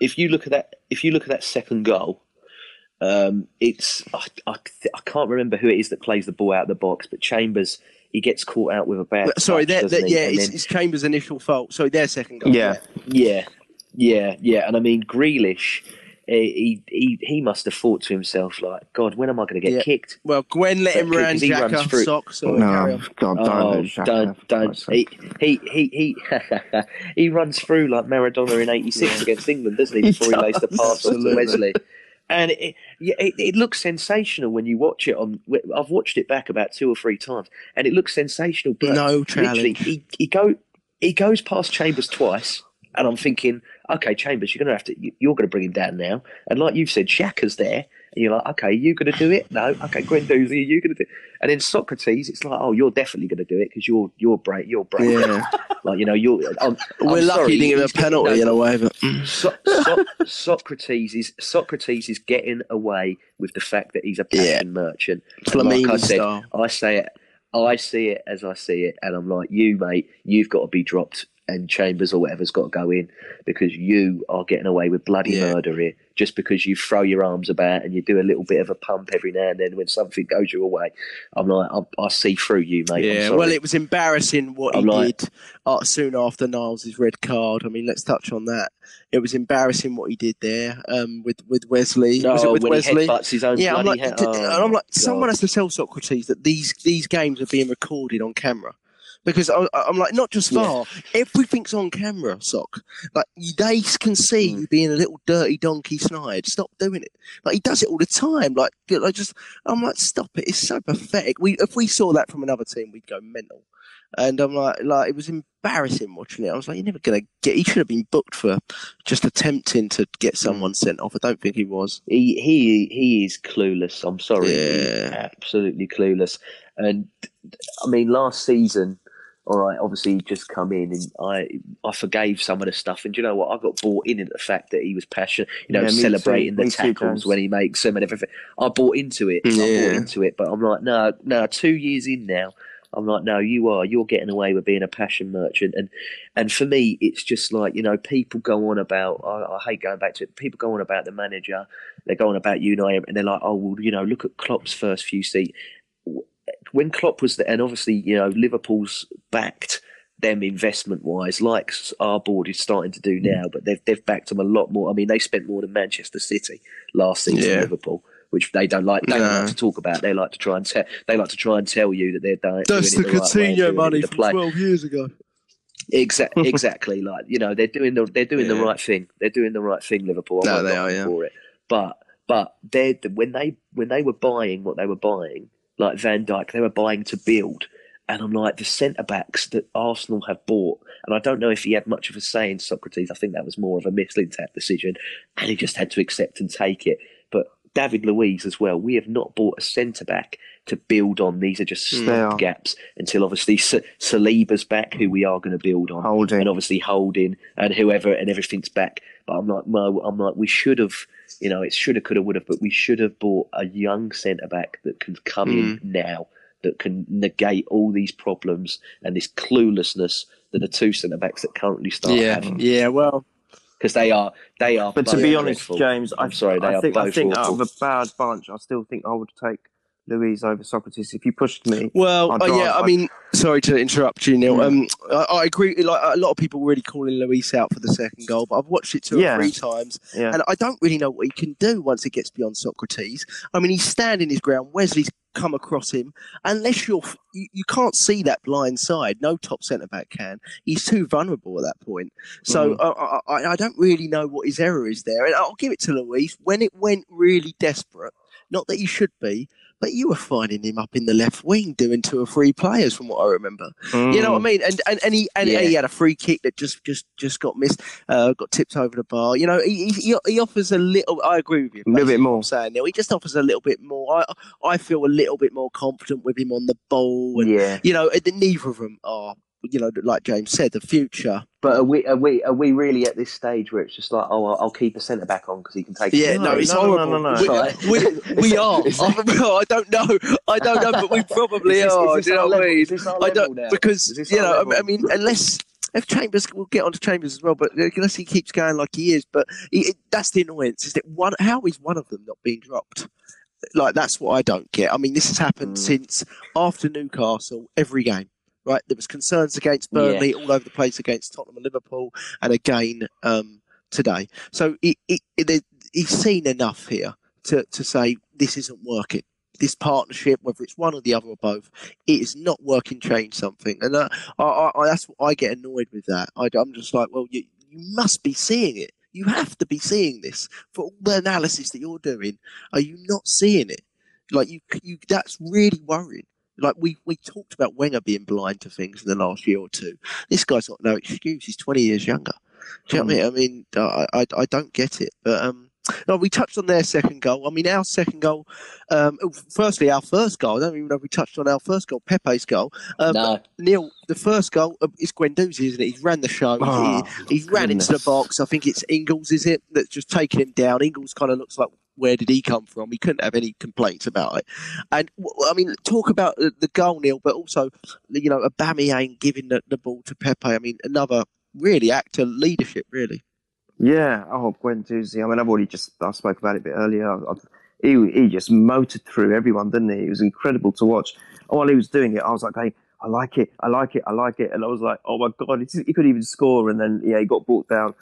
if you look at that if you look at that second goal, um, it's I, I, I can't remember who it is that plays the ball out of the box, but Chambers he gets caught out with a bad. sorry, touch, that, that, yeah, it's, then- it's Chambers' initial fault. So their second goal. Yeah. yeah, yeah, yeah. Yeah, and I mean Grealish, he he he must have thought to himself like, God, when am I going to get Yeah. kicked? Well, Gwen let him run he runs Jack through- socks. Or No, on. God, don't. Oh, let don't, don't. He he he he, he runs through like Maradona in '86 against England, doesn't he? He Before he, lays the does, pass on to absolutely. Wesley. and it, it, it looks sensational when you watch it on. I've watched it back about two or three times, and it looks sensational. But No literally, challenge. he, he go he goes past Chambers twice, and I'm thinking, okay, Chambers, you're going to have to, you- you're going to bring him down now. And like you've said, Xhaka's there, and you're like, okay, you're going to do it? No, okay, Guendouzi, are you going to do? it? And then Sokratis, it's like, oh, you're definitely going to do it because you're you're brave, you're brave. Yeah. Like you know, you're. I'm, We're I'm lucky he didn't get a penalty in a way, but So, mm. so, Sokratis is Sokratis is getting away with the fact that he's a passion merchant. And Flamini like I said, style. I say it, I see it as I see it, and I'm like, you mate, you've got to be dropped, and Chambers or whatever's got to go in because you are getting away with bloody Yeah. murder here. Just because you throw your arms about and you do a little bit of a pump every now and then when something goes your way, I'm like, I, I see through you, mate. Yeah, well, it was embarrassing what he I'm like- did uh, soon after Niles' red card. I mean, let's touch on that. It was embarrassing what he did there um, with with Wesley. no, was it with when Wesley? he headbutts his own yeah, I'm like, head. Oh, and I'm like, God. someone has to tell Sokratis that these these games are being recorded on camera. Because I, I'm like, not just Yeah. Everything's on camera, Sock. Like, they can see Mm. you being a little dirty donkey snide. Stop doing it. Like, he does it all the time. Like, I just, I'm like, stop it. It's so pathetic. We, if we saw that from another team, we'd go mental. And I'm like, like, it was embarrassing watching it. I was like, you're never gonna get. He should have been booked for just attempting to get someone sent off. I don't think he was. he he he is clueless. I'm sorry, Yeah. absolutely clueless. And I mean, last season, all right, obviously he just come in, and I I forgave some of the stuff. And do you know what? I got bought in into the fact that he was passionate, you know, Yeah, me too. celebrating the tackles when he makes them and everything. I bought into it. Yeah. I bought into it, but I'm like, no, no. Two years in now. I'm like, no, you are. You're getting away with being a passion merchant, and and for me, it's just like you know, people go on about. I, I hate going back to it. People go on about the manager. They're going about United, and they're like, oh well, you know, look at Klopp's first few seats. When Klopp was there, and obviously, you know, Liverpool's backed them investment wise, like our board is starting to do mm. now, but they've they've backed them a lot more. I mean, they spent more than Manchester City last season, Yeah. Liverpool. Which they don't like. They don't like to talk about. They like to try and tell. They like to try and tell you that they're doing, That's the the right Coutinho it money the from play. 12 years ago. Exactly, exactly. Like you know, they're doing the they're doing the right thing. They're doing the right thing. Liverpool. I'm No, they are, yeah. for it. But but they when they when they were buying what they were buying, like Van Dijk, they were buying to build. And I'm like the centre backs that Arsenal have bought, and I don't know if he had much of a say in Sokratis. I think that was more of a Mislintat decision, and he just had to accept and take it. But David Luiz as well. We have not bought a centre back to build on. These are just Mm. They are. stopgaps until obviously Sa- Saliba's back, who we are going to build on Holding. and obviously holding and whoever and everything's back. But I'm like, no, I'm like, we should have, you know, it should have, could have, would have, but we should have bought a young centre back that can come in mm. now, that can negate all these problems and this cluelessness that the two centre backs that currently start Yeah, having yeah. Well, because they are, they are. But to be honest, dreadful. James, I, I'm sorry, they I are think I both think out of a bad bunch, I still think I would take Luiz over Sokratis. If you pushed me, well, uh, yeah. I mean, sorry to interrupt you, Neil. Yeah. Um, I, I agree. Like a lot of people really calling Luiz out for the second goal, but I've watched it two Yeah. or three times, yeah, and I don't really know what he can do once it gets beyond Sokratis. I mean, he's standing his ground. Wesley's come across him. Unless you're, you, you can't see that blind side. No top centre back can. He's too vulnerable at that point. So Mm. I, I, I don't really know what his error is there. And I'll give it to Luiz when it went really desperate. Not that you should be. But you were finding him up in the left wing doing two or three players, from what I remember. You know what I Mm. mean? And and, and he and Yeah. he had a free kick that just just just got missed, uh, got tipped over the bar. You know, he, he he offers a little. I agree with you. A little bit more. I'm saying Neil. He just offers a little bit more. I I feel a little bit more confident with him on the ball, and yeah. you know, neither of them are. You know, like James said, the future. But are we, are we are we really at this stage where it's just like, oh, I'll, I'll keep a centre back on because he can take. Yeah, No, no, it's no, no, horrible. no, no, We, no. Right. we, we are. I, I don't know. I don't know, but we probably Is this- are. is Do you know our what I mean? Is this our I don't now? because Is this you know. I- level? I mean, unless if Chambers, we'll get onto Chambers as well, but unless he keeps going like he is, but he, it, that's the annoyance. Is that one? How is one of them not being dropped? Like that's what I don't get. I mean, this has happened Mm. since after Newcastle every game. Right, there was concerns against Burnley all over the place against Tottenham and Liverpool, and again um, today. So it, it, it, he's seen enough here to, to say this isn't working. This partnership, whether it's one or the other or both, it is not working. Change something, and uh, I, I, I, that's what I get annoyed with. That I, I'm just like, well, you, you must be seeing it. you have to be seeing this for all the analysis that you're doing. Are you not seeing it? Like you, you that's really worrying. Like we we talked about Wenger being blind to things in the last year or two. This guy's got no excuse. He's 20 years younger. Do you know what I mean? I mean, I, I, I don't get it. But um, no, we touched on their second goal. I mean, our second goal. Um, firstly, our first goal. I don't even know if we touched on our first goal, Pepe's goal. Um, No. Neil, the first goal uh, is Guendouzi, isn't it? He's ran the show. Oh, he, he's ran into the box. I think it's Engels, is it? That's just taken him down. Engels kind of looks like where did he come from? He couldn't have any complaints about it. And I mean, talk about the, goal, Neil, but also you know, Aubameyang giving the, the ball to Pepe. I mean, another really act of leadership, really. Yeah, oh, Guendouzi. I mean, I've already just I spoke about it a bit earlier. I, I, he he just motored through everyone, didn't he? It was incredible to watch. While he was doing it, I was like, "Hey, I like it, I like it, I like it," and I was like, "Oh my god, he could even score!" And then yeah, he got brought down.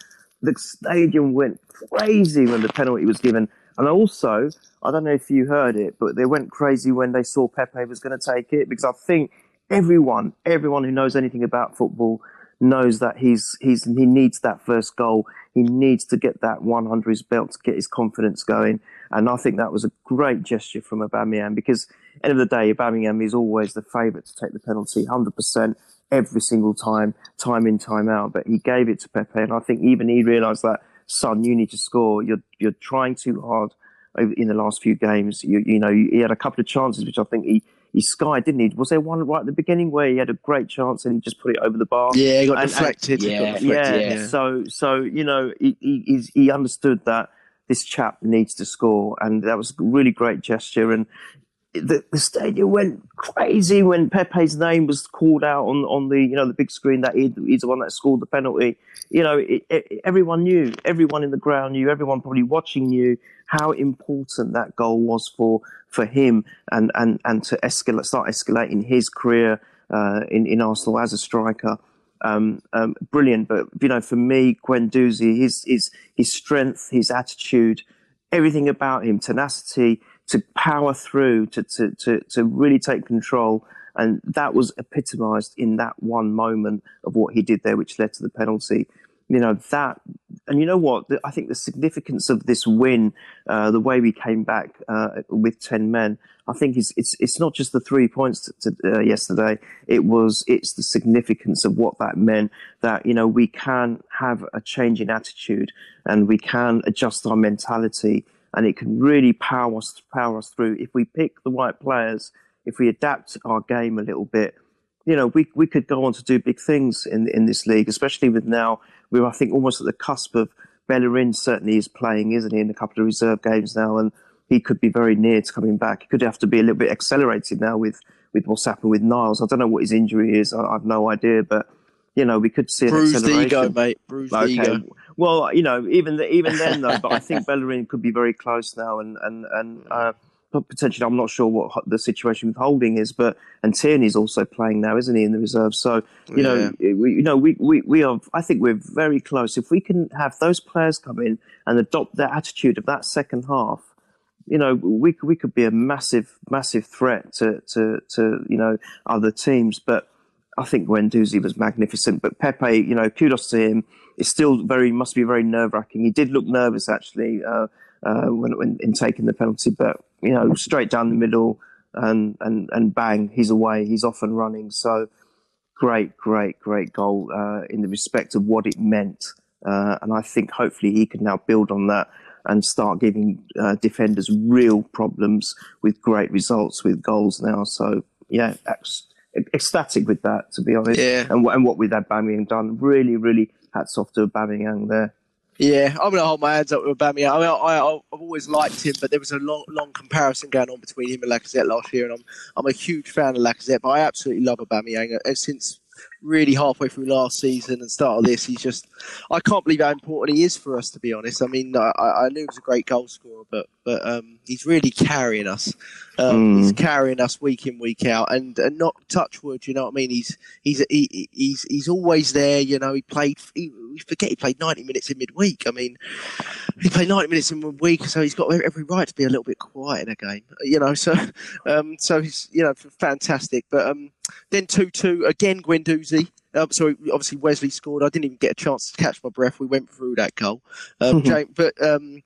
The stadium went crazy when the penalty was given, and also I don't know if you heard it, but they went crazy when they saw Pepe was going to take it because I think everyone, everyone who knows anything about football knows that he's he's he needs that first goal. He needs to get that one under his belt to get his confidence going. And I think that was a great gesture from Aubameyang because end of the day, Aubameyang is always the favourite to take the penalty, hundred percent every single time, time in, time out. But he gave it to Pepe, and I think even he realised that, son, you need to score. You're you're trying too hard over in the last few games. You you know he had a couple of chances which I think he he skied, didn't he? Was there one right at the beginning where he had a great chance and he just put it over the bar? Yeah, he got And- deflected. he got yeah, deflected, yeah, yeah. So, so you know, he, he he understood that this chap needs to score, and that was a really great gesture. And the, the stadium went crazy when Pepe's name was called out on, on the you know the big screen that he, he's the one that scored the penalty. You know, it, it, everyone knew, everyone in the ground knew, everyone probably watching knew how important that goal was for for him and and and to escalate, start escalating his career uh, in in Arsenal as a striker um, um, brilliant. But you know, for me, Guendouzi, his his his strength, his attitude, everything about him, tenacity to power through, to to to, to really take control, and that was epitomised in that one moment of what he did there, which led to the penalty. You know that, and you know what? I think the significance of this win, uh, the way we came back uh, with ten men, I think it's it's it's not just the three points to, to, uh, yesterday. It was it's the significance of what that meant. That you know we can have a change in attitude and we can adjust our mentality, and it can really power us power us through if we pick the right players. If we adapt our game a little bit, you know, we we could go on to do big things in in this league, especially with now we're I think almost at the cusp of Bellerin certainly is playing, isn't he, in a couple of reserve games now, and he could be very near to coming back. He could have to be a little bit accelerated now with with what's happened with Niles. I don't know what his injury is. I, I've no idea, but you know, we could see an Bruised acceleration. ego, mate. Okay. ego. Well, you know, even the, even then though, but I think Bellerin could be very close now, and and and uh, potentially, I'm not sure what the situation with Holding is, but and Tierney's also playing now, isn't he, in the reserve? So you know, we, you know, we, we we are. I think we're very close. If we can have those players come in and adopt their attitude of that second half, you know, we could- we could be a massive massive threat to to to you know other teams, but. I think Guendouzi was magnificent, but Pepe, you know, kudos to him. It's still very must be very nerve wracking. He did look nervous actually uh, uh, when, when in taking the penalty, but you know, straight down the middle and and and bang, he's away. He's off and running. So great, great, great goal uh, in the respect of what it meant, uh, and I think hopefully he can now build on that and start giving uh, defenders real problems with great results with goals now. So yeah, ecstatic with that to be honest. Yeah. And, and what with Aubameyang done, really, really hats off to Aubameyang there. Yeah, I'm gonna hold my hands up with Aubameyang. I mean, I, I, I've always liked him, but there was a long, long comparison going on between him and Lacazette last year, and I'm, I'm a huge fan of Lacazette, but I absolutely love Aubameyang. Uh, Since really halfway through last season and start of this, he's just, I can't believe how important he is for us. To be honest, I mean, I, I knew he was a great goal scorer, but, but um, he's really carrying us. Um, Mm. He's carrying us week in, week out, and, and not touch wood. You know what I mean? He's he's he, he's he's always there. You know, he played. He, we forget he played 90 minutes in midweek. I mean, he played 90 minutes in one week, so he's got every right to be a little bit quiet in a game. You know, so um, so he's you know fantastic. But um, then two two again, Guendouzi. Uh, so obviously Wesley scored. I didn't even get a chance to catch my breath. We went through that goal. Um, James, but um,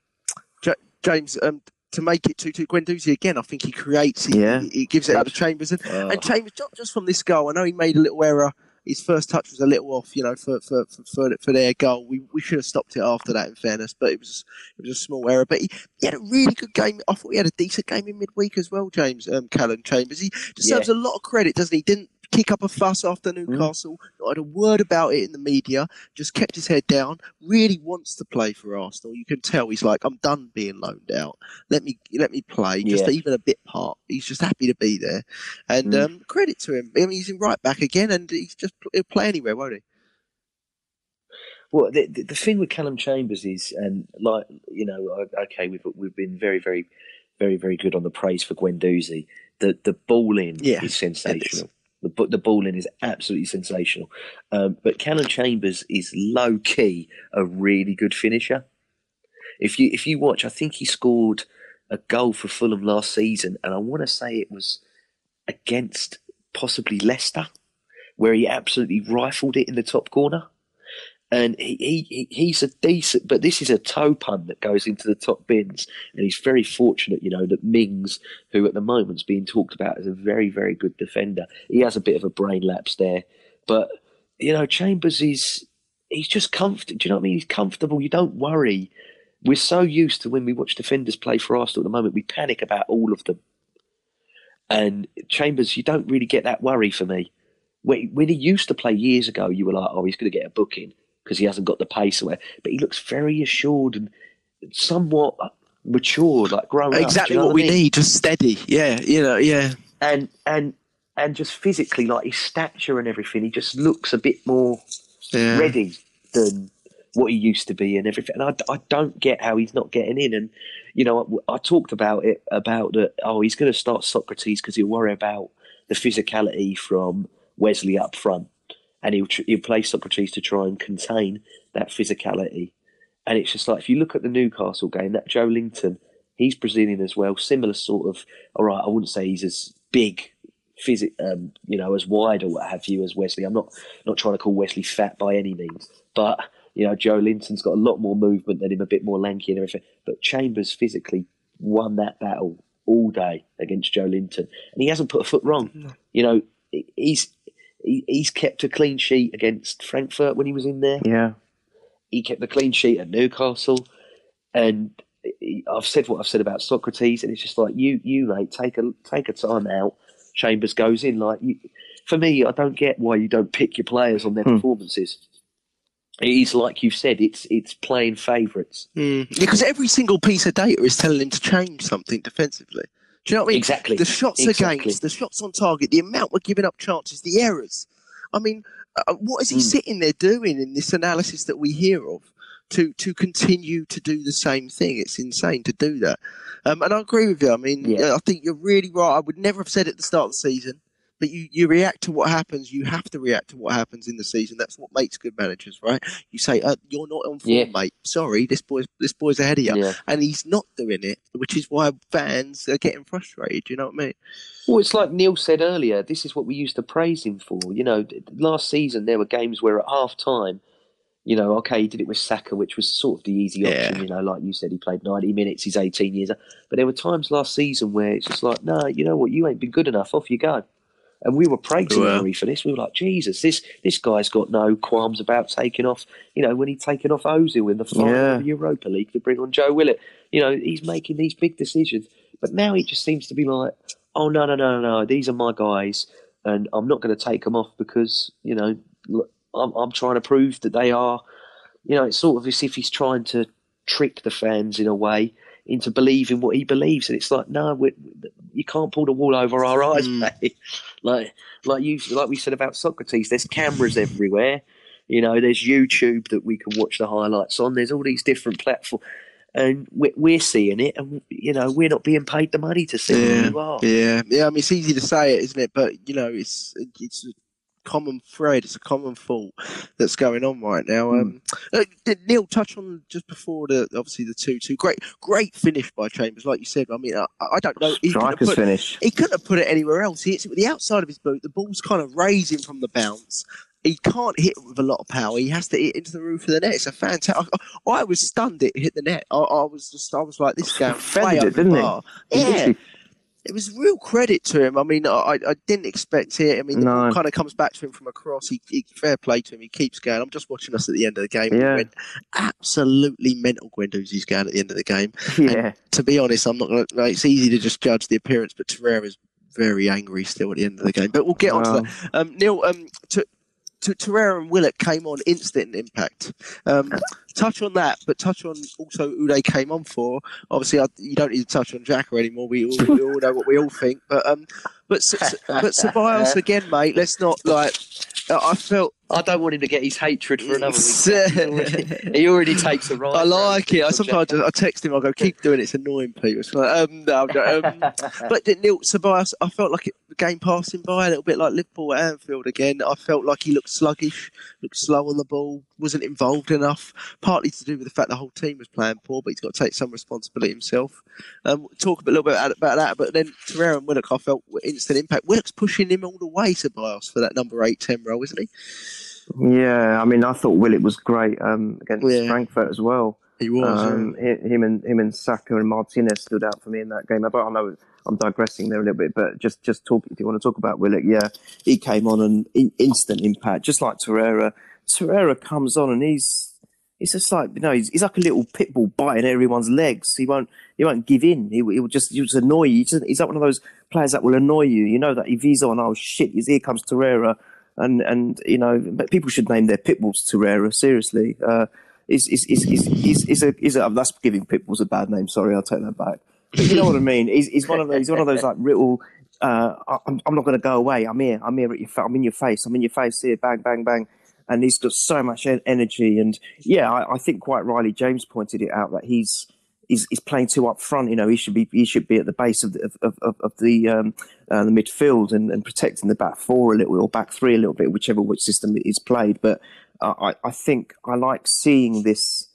J- James, um, to make it 2 2 Guendouzi again, I think he creates, he, Yeah. he, he gives it out to Chambers. And, Oh. and Chambers, not just from this goal, I know he made a little error. His first touch was a little off, you know, for for, for, for, for their goal. We, we should have stopped it after that, in fairness, but it was it was a small error. But he, he had a really good game. I thought he had a decent game in midweek as well, James um, Callum Chambers. He deserves a lot of credit, doesn't he? Didn't kick up a fuss after Newcastle, not had a word about it in the media, just kept his head down, really wants to play for Arsenal. You can tell he's like, I'm done being loaned out. Let me let me play, just Yeah. even a bit part. He's just happy to be there. And Mm. um, credit to him. I mean, he's in right back again, and he's just he'll play anywhere, won't he? Well, the, the, the thing with Callum Chambers is, and like you know, okay, we've we've been very, very, very, very good on the praise for Guendouzi. The the ball in Yeah, is sensational. The the ball in is absolutely sensational. Um, but Callum Chambers is low key a really good finisher. If you if you watch, I think he scored a goal for Fulham last season, and I want to say it was against possibly Leicester, where he absolutely rifled it in the top corner and he, he he- he's a decent, but this is a toe pun that goes into the top bins, and he's very fortunate, you know, that Mings, who at the moment's being talked about as a very very good defender, he has a bit of a brain lapse there, but you know, Chambers is he's just comfortable. Do you know what I mean? He's comfortable. You don't worry. We're so used to when we watch defenders play for Arsenal at the moment, we panic about all of them. And Chambers, you don't really get that worry for me. When he used to play years ago, you were like, oh, he's going to get a booking because he hasn't got the pace away. But he looks very assured and somewhat mature, like grown up. Do you exactly know what we I mean? need, just steady. Yeah, you know, yeah. And and and just physically, like his stature and everything, he just looks a bit more yeah. ready than what he used to be and everything. And I, I don't get how he's not getting in. And you know, I, I talked about it about that. Oh, he's going to start Sokratis because he'll worry about the physicality from Wesley up front, and he'll tr- he'll play Sokratis to try and contain that physicality. And it's just like if you look at the Newcastle game, that Joelinton, he's Brazilian as well, similar sort of. All right, I wouldn't say he's as big. Physic, um, you know, as wide or what have you as Wesley. I'm not not trying to call Wesley fat by any means, but you know, Joelinton's got a lot more movement than him, a bit more lanky and everything. But Chambers physically won that battle all day against Joelinton, and he hasn't put a foot wrong. You know, he's he, he's kept a clean sheet against Frankfurt when he was in there. Yeah. He kept the clean sheet at Newcastle, and he- I've said what I've said about Sokratis, and it's just like you, you mate, take a take a time out. Chambers goes in like you, for me. I don't get why you don't pick your players on their Hmm. performances. It is like you said. It's it's playing favourites. Mm. Because every single piece of data is telling him to change something defensively. Do you know what I mean? Exactly. The shots Exactly. against, the shots on target, the amount we're giving up chances, the errors. I mean, uh, what is he Mm. sitting there doing in this analysis that we hear of to to continue to do the same thing? It's insane to do that. Um, and I agree with you. I mean, Yeah. uh, I think you're really right. I would never have said it at the start of the season. But you, you react to what happens. You have to react to what happens in the season. That's what makes good managers, right? You say, uh, "You're not on form, Yeah. mate. Sorry, this boy's this boy's ahead of you." Yeah. and he's not doing it, which is why fans are getting frustrated. You know what I mean? Well, it's like Neil said earlier. This is what we used to praise him for. You know, last season there were games where at half time, you know, okay, he did it with Saka, which was sort of the easy option. Yeah. You know, like you said, he played ninety minutes. He's eighteen years old. But there were times last season where it's just like, no, you know what, you ain't been good enough. Off you go. And we were praising Well. Emery for this. We were like, Jesus, this this guy's got no qualms about taking off. You know, when he taken off Ozil in the final Yeah. of the Europa League to bring on Joe Willock. You know, he's making these big decisions. But now he just seems to be like, oh no no no no no, these are my guys, and I'm not going to take them off because you know I'm I'm trying to prove that they are. You know, it's sort of as if he's trying to trick the fans in a way into believing what he believes, and it's like no, you can't pull the wool over our eyes, Mm. mate. Like like you like we said about Sokratis, there's cameras everywhere. You know, there's YouTube that we can watch the highlights on. There's all these different platforms. And we're, we're seeing it, and you know we're not being paid the money to see Yeah. who you are. Yeah, yeah. I mean, it's easy to say it, isn't it? But you know, it's it's common thread. It's a common fault that's going on right now. Um, uh, did Neil touch on just before the obviously the two two. Great, great finish by Chambers, like you said. I mean, I, I don't know. He Striker's put, finish. he couldn't have put it anywhere else. He hits it with the outside of his boot. The ball's kind of raising from the bounce, he can't hit with a lot of power. He has to hit into the roof of the net. It's a fantastic. I, I was stunned it hit the net. I, I was just, I was like, this guy Feathered it, didn't bar. He Yeah, it was real credit to him. I mean, I, I didn't expect it. I mean, the No. kind of comes back to him from across. He, he fair play to him. He keeps going. I'm just watching us at the end of the game. Yeah. Went absolutely mental. Guendouzi's going at the end of the game. yeah. To be honest, I'm not. Gonna, like, it's easy to just judge the appearance, but Torreira's very angry still at the end of the game. But we'll get on to that. Um, Neil, um, to, to Torreira and Willock came on instant impact. Um, touch on that, but touch on also who they came on for. Obviously, I, you don't need to touch on Xhaka anymore. We all, we all know what we all think. But um, but but Ceballos again, mate. Let's not like. I felt. I don't want him to get his hatred for another week. He already, takes a right. I like it. I sometimes I, text him. I go, keep doing it. It's annoying, Peter. It's like, um, no, I'm um, but Neil Ceballos, I felt like it, the game passing by a little bit like Liverpool at Anfield again. I felt like he looked sluggish, looked slow on the ball, wasn't involved enough. Partly to do with the fact the whole team was playing poor, but he's got to take some responsibility himself. Um, talk a little bit about, about that, but then Torreira and Willock, I felt instant impact. Willock's pushing him all the way, to Ceballos, for that number eight, ten role, isn't he? Yeah, I mean, I thought Willock was great um, against Yeah. Frankfurt as well. He was. Um, hi- him and him and Saka and Martinez stood out for me in that game. I, I know I'm digressing there a little bit, but just just talk if you want to talk about Willock, yeah, he came on and in, instant impact, just like Torreira. Torreira comes on and he's it's just like you know he's, he's like a little pit bull biting everyone's legs. He won't he won't give in. He, he will just he'll just annoy you. He's, just, he's like one of those players that will annoy you. You know that if he's on, oh shit, here comes Torreira, and and you know people should name their pit bulls Torreira. Seriously. Uh, is is is is is is a is a that's giving pit bulls a bad name. Sorry, I'll take that back. But you know what I mean. He's, he's one of those. He's one of those like little. Uh, I'm, I'm not going to go away. I'm here. I'm here at your. Fa- I'm in your face. I'm in your face here. Bang, bang, bang. And he's got so much en- energy. And yeah, I, I think quite rightly James pointed it out that he's he's, he's playing too up front. You know, he should be he should be at the base of the, of, of, of the um, uh, the midfield and, and protecting the back four a little or back three a little bit, whichever which system is played. But uh, I I think I like seeing this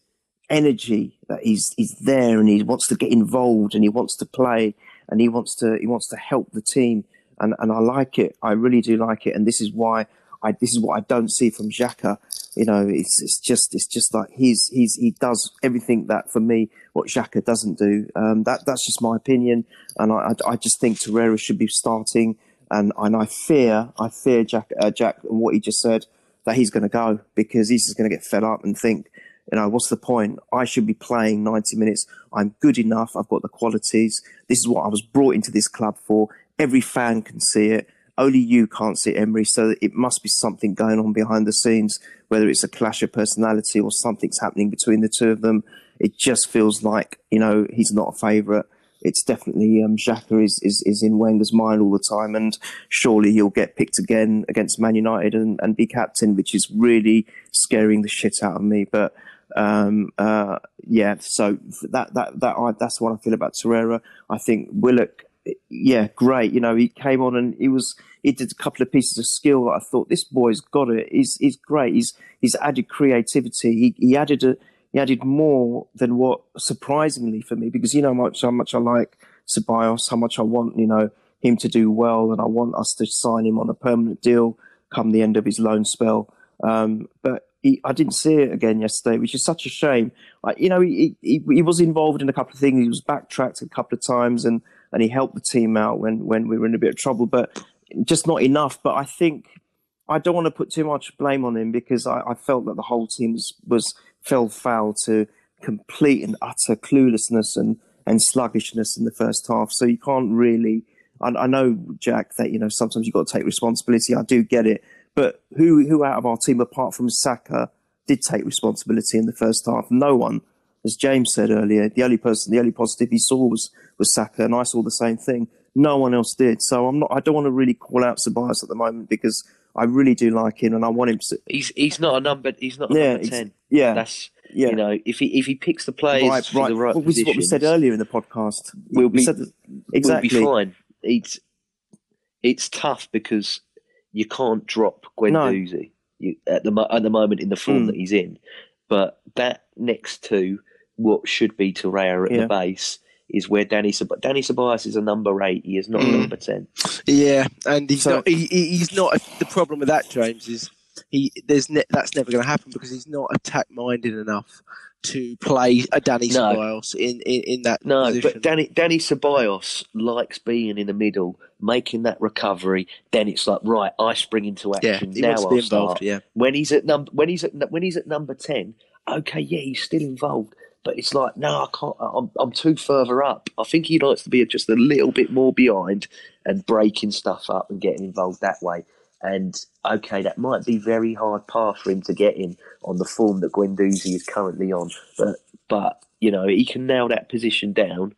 energy that he's he's there and he wants to get involved and he wants to play and he wants to he wants to help the team and and I like it I really do like it and this is why I this is what I don't see from Xhaka you know it's it's just it's just like he's he's he does everything that for me what Xhaka doesn't do um, that that's just my opinion and I I, I just think Torreira should be starting and and I fear I fear Jack uh, Jack and what he just said that he's going to go because he's just going to get fed up and think you know, what's the point? I should be playing 90 minutes. I'm good enough. I've got the qualities. This is what I was brought into this club for. Every fan can see it. Only you can't see Emery. So it must be something going on behind the scenes, whether it's a clash of personality or something's happening between the two of them. It just feels like, you know, he's not a favourite. It's definitely um, Xhaka is, is, is in Wenger's mind all the time, and surely he'll get picked again against Man United and, and be captain, which is really scaring the shit out of me. But um, uh, yeah, so that that that I, that's what I feel about Torreira. I think Willock, yeah, great. You know, he came on and he was he did a couple of pieces of skill that I thought this boy's got it. He's he's great. He's he's added creativity. He he added a he added more than what surprisingly for me because you know how much how much I like Ceballos, how much I want you know him to do well, and I want us to sign him on a permanent deal come the end of his loan spell. Um, but he, I didn't see it again yesterday, which is such a shame. You know, he, he he was involved in a couple of things. He was backtracked a couple of times, and and he helped the team out when when we were in a bit of trouble, but just not enough. But I think I don't want to put too much blame on him because I, I felt that the whole team was, was fell foul to complete and utter cluelessness and and sluggishness in the first half. So you can't really. I, I know, Jack, that you know sometimes you've got to take responsibility. I do get it, but who who out of our team apart from Saka did take responsibility in the first half? No one. As James said earlier, the only person, the only positive he saw was was Saka, and I saw the same thing. No one else did. So I'm not. I don't want to really call out Ceballos at the moment because I really do like him, and I want him to. He's he's not a number. He's not a Yeah, number ten. Yeah, That's yeah. you know if he if he picks the players right, for right. the right Well, what we said earlier in the podcast. We'll we be- said that, we'll be fine. It's it's tough because you can't drop Guendouzi you, at the at the moment in the form Mm. that he's in. But that next to what should be Torreira at Yeah. the base is where Danny Sab- Danny Ceballos is a number eight. He is not a Mm. number ten. Yeah, and he's So- not. He, he- he's not. The problem with that, James, is he there's ne- that's never going to happen because he's not attack minded enough to play a Danny No. Ceballos in, in, in that No, position. but Danny Danny Ceballos likes being in the middle, making that recovery. Then it's like right, I spring into yeah, action. he now wants to be I'll involved. start. Yeah, When he's at number when he's at when he's at number ten, okay, yeah, he's still involved. But it's like no, I can't. I'm I'm too further up. I think he likes to be just a little bit more behind and breaking stuff up and getting involved that way. And okay, that might be very hard path for him to get in on the form that Guendouzi is currently on. But but you know he can nail that position down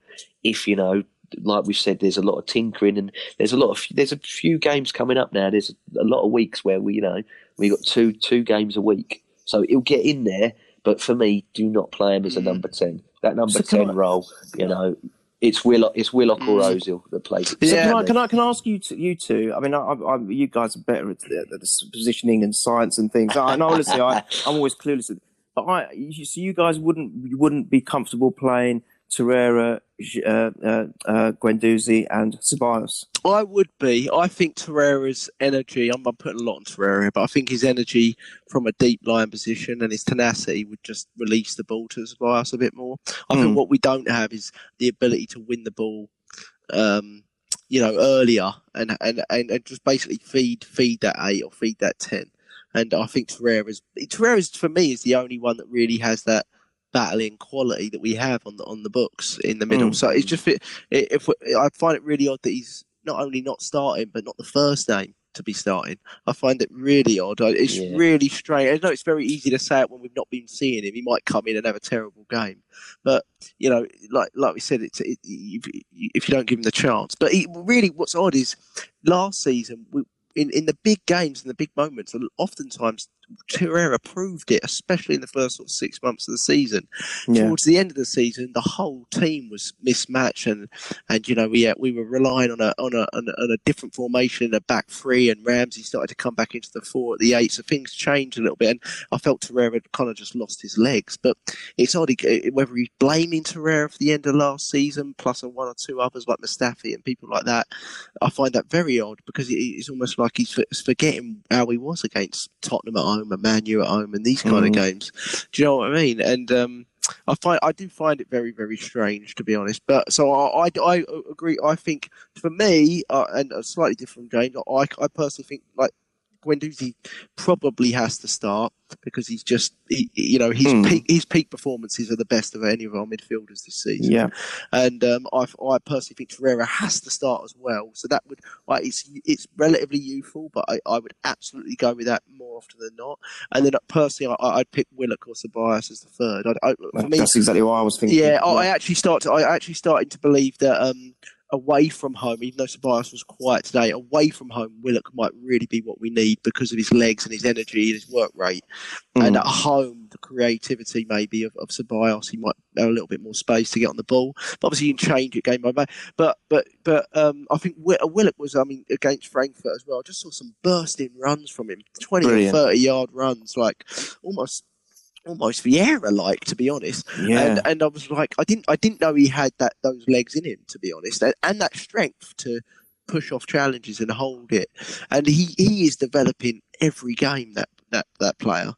if you know, like we've said, there's a lot of tinkering and there's a lot of there's a few games coming up now. There's a lot of weeks where we you know we got two two games a week, so he'll get in there. But for me, do not play him as a number ten. That number So ten I- role, you know, it's Willock, it's Willock or Mm. Ozil that plays. it. So Yeah. can I, can I can I ask you to, you two? I mean, I, I, you guys are better at the, the, the positioning and science and things. I know, honestly, I, I'm always clueless. But I, so you guys wouldn't you wouldn't be comfortable playing Torreira, uh, uh, uh, Guendouzi, and Ceballos. I would be. I think Torreira's energy. I'm, I'm putting a lot on Torreira, but I think his energy from a deep line position and his tenacity would just release the ball to Ceballos a bit more. I Mm. think what we don't have is the ability to win the ball. Um, you know, earlier and, and, and, and just basically feed feed that eight or feed that ten. And I think Torreira's Torreira's for me is the only one that really has that battling quality that we have on the on the books in the middle. Mm. So it's just it- if we- I find it really odd that he's not only not starting but not the first name to be starting. I find it really odd. It's Yeah. really strange. I know it's very easy to say it when we've not been seeing him. He might come in and have a terrible game, but you know, like like we said, it's it, if, if you don't give him the chance. But he, really, what's odd is last season we, in in the big games and the big moments, oftentimes Torreira proved it, especially in the first sort of six months of the season Yeah, towards the end of the season, the whole team was mismatched, and and you know we uh, we were relying on a on a on a, on a different formation, a back three, and Ramsey started to come back into the four at the eight, so things changed a little bit, and I felt Torreira had kind of just lost his legs. But it's odd he- whether he's blaming Torreira for the end of last season, plus a one or two others like Mustafi and people like that. I find that very odd because it's almost like he's forgetting how he was against Tottenham at home and Man U at home and these kind Mhm. of games. Do you know what I mean? And um, I find I do find it very very strange to be honest. But so I, I, I agree. I think for me uh, and slightly different, James. I, I personally think like Guendouzi probably has to start because he's just he, you know his Hmm. peak his peak performances are the best of any of our midfielders this season. yeah. And um, I, I personally think Torreira has to start as well. So that would, like, it's it's relatively youthful, but I, I would absolutely go with that more often than not. And then personally, I, I'd pick Willock or Ceballos as the third. I, I, for me, That's exactly what I was thinking. yeah, I, I actually start to, I actually started to believe that um, away from home, even though Ceballos was quiet today, away from home, Willock might really be what we need because of his legs and his energy and his work rate. Mm. And at home, the creativity maybe of, of Ceballos, he might have a little bit more space to get on the ball. But obviously, you can change it game by game. But but but um, I think Willock was, I mean, against Frankfurt as well. I just saw some bursting runs from him, twenty Brilliant. or thirty yard runs, like almost. Almost Vieira like, to be honest yeah. and and I was like, I didn't I didn't know he had that those legs in him to be honest, and, and that strength to push off challenges and hold it. And he, he is developing every game that that, that player,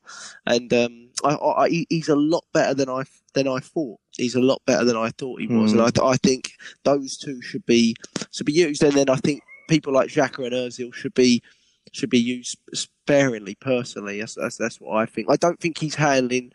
and um, I, I, he's a lot better than I than I thought. He's a lot better than I thought he was, and I, I think those two should be should be used. And then I think people like Xhaka and Özil should be should be used sparingly. Personally, that's, that's that's what I think. I don't think he's handling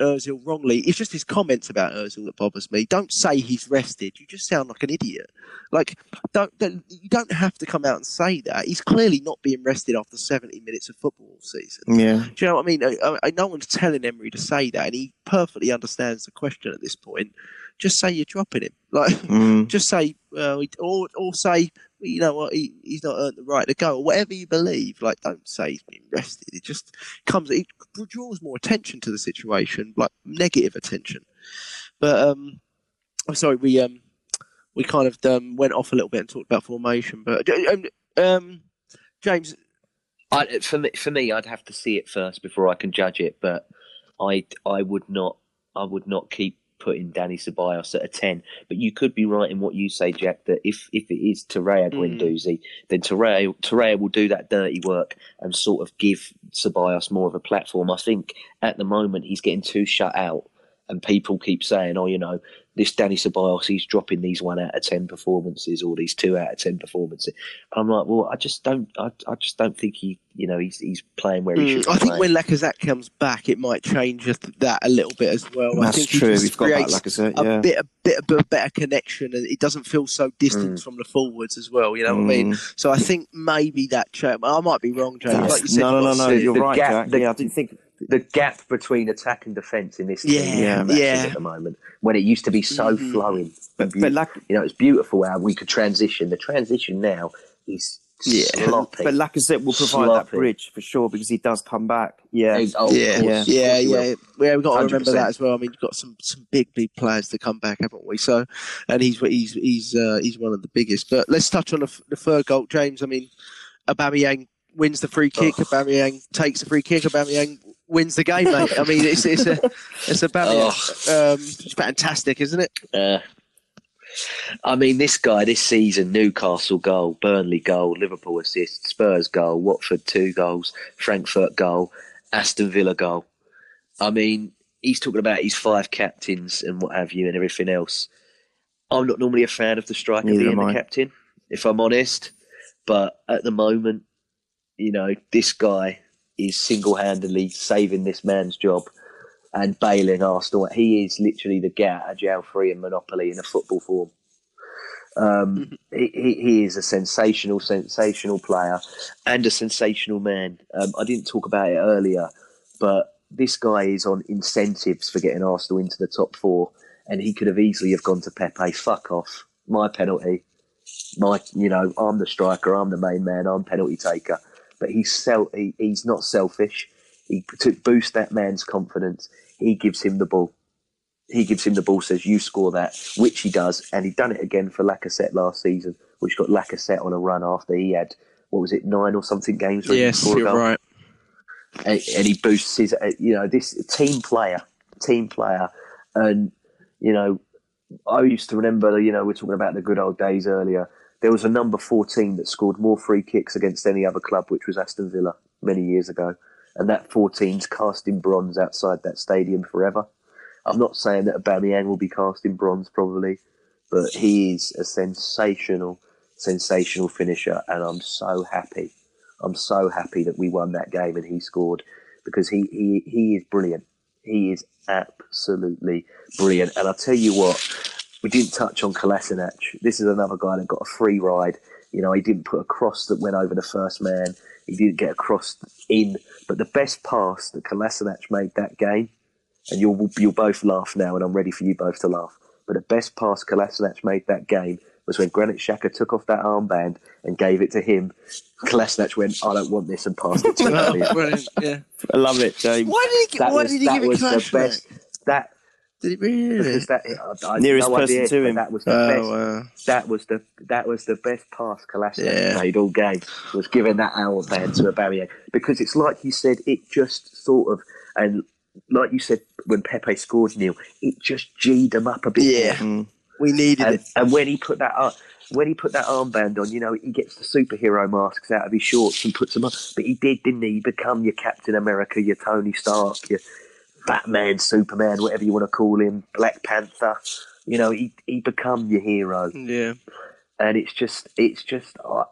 Özil wrongly. It's just his comments about Özil that bothers me. Don't say he's rested. You just sound like an idiot. Like don't, don't you don't have to come out and say that. He's clearly not being rested after 70 minutes of football all season. yeah. Do you know what I mean? I, I, no one's telling Emery to say that, and he perfectly understands the question at this point. Just say you're dropping him. Like Mm. just say, well, he- or or say, well, you know what, he, he's not earned the right to go, or whatever you believe. Like, don't say he's been rested. It just comes, it draws more attention to the situation, like negative attention. But um, I'm sorry, we um, we kind of um, went off a little bit and talked about formation. But um, um James, I, for me, for me, I'd have to see it first before I can judge it. But I, I would not, I would not keep putting Danny Ceballos at a ten. But you could be right in what you say, Jack. That if if it is Torreira hmm. Guendouzi, then Torreira Torreira will do that dirty work and sort of give Ceballos more of a platform. I think at the moment he's getting too shut out, and people keep saying, "Oh, you know, this Danny Ceballos, he's dropping these one out of ten performances or these two out of ten performances." And I'm like, well, I just don't, I, I just don't think he, you know, he's he's playing where he Mm, should. Be I think playing. when Lacazette comes back, it might change that a little bit as well. I think he true. just We've got that, creates like I a bit, a bit of a better connection, and it doesn't feel so distant Mm. from the forwards as well. You know what I mean? Mm. So I think maybe that. Cha- I might be wrong, James. Like you said, no, no, no, no. You're the right, gap- Jack. the- yeah, I didn't think. The gap between attack and defence in this team Yeah, is yeah. at the moment. When it used to be so Mhm. flowing, But, and but, Lac- you know, it's beautiful how we could transition. The transition now is Yeah. sloppy. but Lacazette will provide Sloppy. that bridge for sure because he does come back. Yeah. Oh, yeah, yeah, course, yeah, of course he will. yeah. Yeah, we've got to remember 100%. that as well. I mean, you've got some some big, big players to come back, haven't we? So, and he's he's he's uh, he's one of the biggest. But let's touch on the, the third goal, James. I mean, Aubameyang wins the free kick. Oh. Aubameyang takes the free kick. Aubameyang wins the game, mate. I mean, it's it's a it's Aubameyang. Um, it's fantastic, isn't it? Uh, I mean, this guy this season: Newcastle goal, Burnley goal, Liverpool assist, Spurs goal, Watford two goals, Frankfurt goal, Aston Villa goal. I mean, he's talking about his five captains and what have you, and everything else. I'm not normally a fan of the striker Neither being am the captain, if I'm honest. But at the moment, you know, this guy is single-handedly saving this man's job and bailing Arsenal. He is literally the get out of jail free and monopoly in a football form. Um, he, he, he is a sensational, sensational player and a sensational man. Um, I didn't talk about it earlier, but this guy is on incentives for getting Arsenal into the top four, and he could have easily have gone to Pepe. Fuck off, my penalty. My, you know, I'm the striker. I'm the main man. I'm penalty taker. But he's sel- he, he's not selfish. He to boost that man's confidence. He gives him the ball. He gives him the ball, says you score that, which he does, and he done it again for Lacazette last season, which got Lacazette on a run after he had what was it nine or something games where he Yes, scored you're goal right. and, and he boosts his, uh, you know, this team player, team player, and you know, I used to remember, you know, we're talking about the good old days earlier. There was a number fourteen that scored more free kicks against any other club, which was Aston Villa many years ago, and that 14's cast in bronze outside that stadium forever. I'm not saying that Aubameyang will be cast in bronze, probably, but he is a sensational, sensational finisher, and I'm so happy. I'm so happy that we won that game and he scored because he he, he is brilliant. He is absolutely brilliant. And I'll tell you what, we didn't touch on Kolasinac. This is another guy that got a free ride. You know, he didn't put a cross that went over the first man. He didn't get a cross in. But the best pass that Kolasinac made that game, and you'll you'll both laugh now, and I'm ready for you both to laugh. But the best pass Kolasinac made that game was when Granit Xhaka took off that armband and gave it to him. Kolasinac went, "I don't want this," and passed it to him. Yeah. I love it, James. Why did he? That why was, did he that give it was the best. That Did he really? because that I, I Nearest no person idea, to him. That was the best. Oh, wow. That was the that was the best pass Kolasinac Yeah. made all game. Was giving that armband to a barrier because it's like you said. It just sort of and like you said when Pepe scored Neil, it just g'd him up a bit. Yeah. more. Mm. We needed And, it. and when he put that up, when he put that armband on, you know, he gets the superhero masks out of his shorts and puts them on. But he did, didn't he? He become your Captain America, your Tony Stark, your Batman, Superman, whatever you want to call him, Black Panther. You know, he he become your hero, Yeah. and it's just, it's just. I,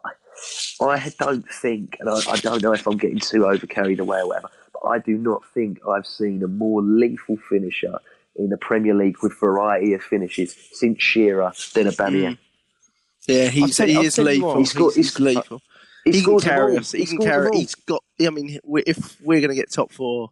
I don't think, and I, I don't know if I'm getting too over carried away or whatever, but I do not think I've seen a more lethal finisher in the Premier League with variety of finishes since Shearer than Aubameyang. Mm. Yeah, he's tell you- he I'll is tell you lethal. what. He's, He scored- he's he- lethal. He, He, can scores carry us. He, can carry. He's got. I mean, if we're going to get top four,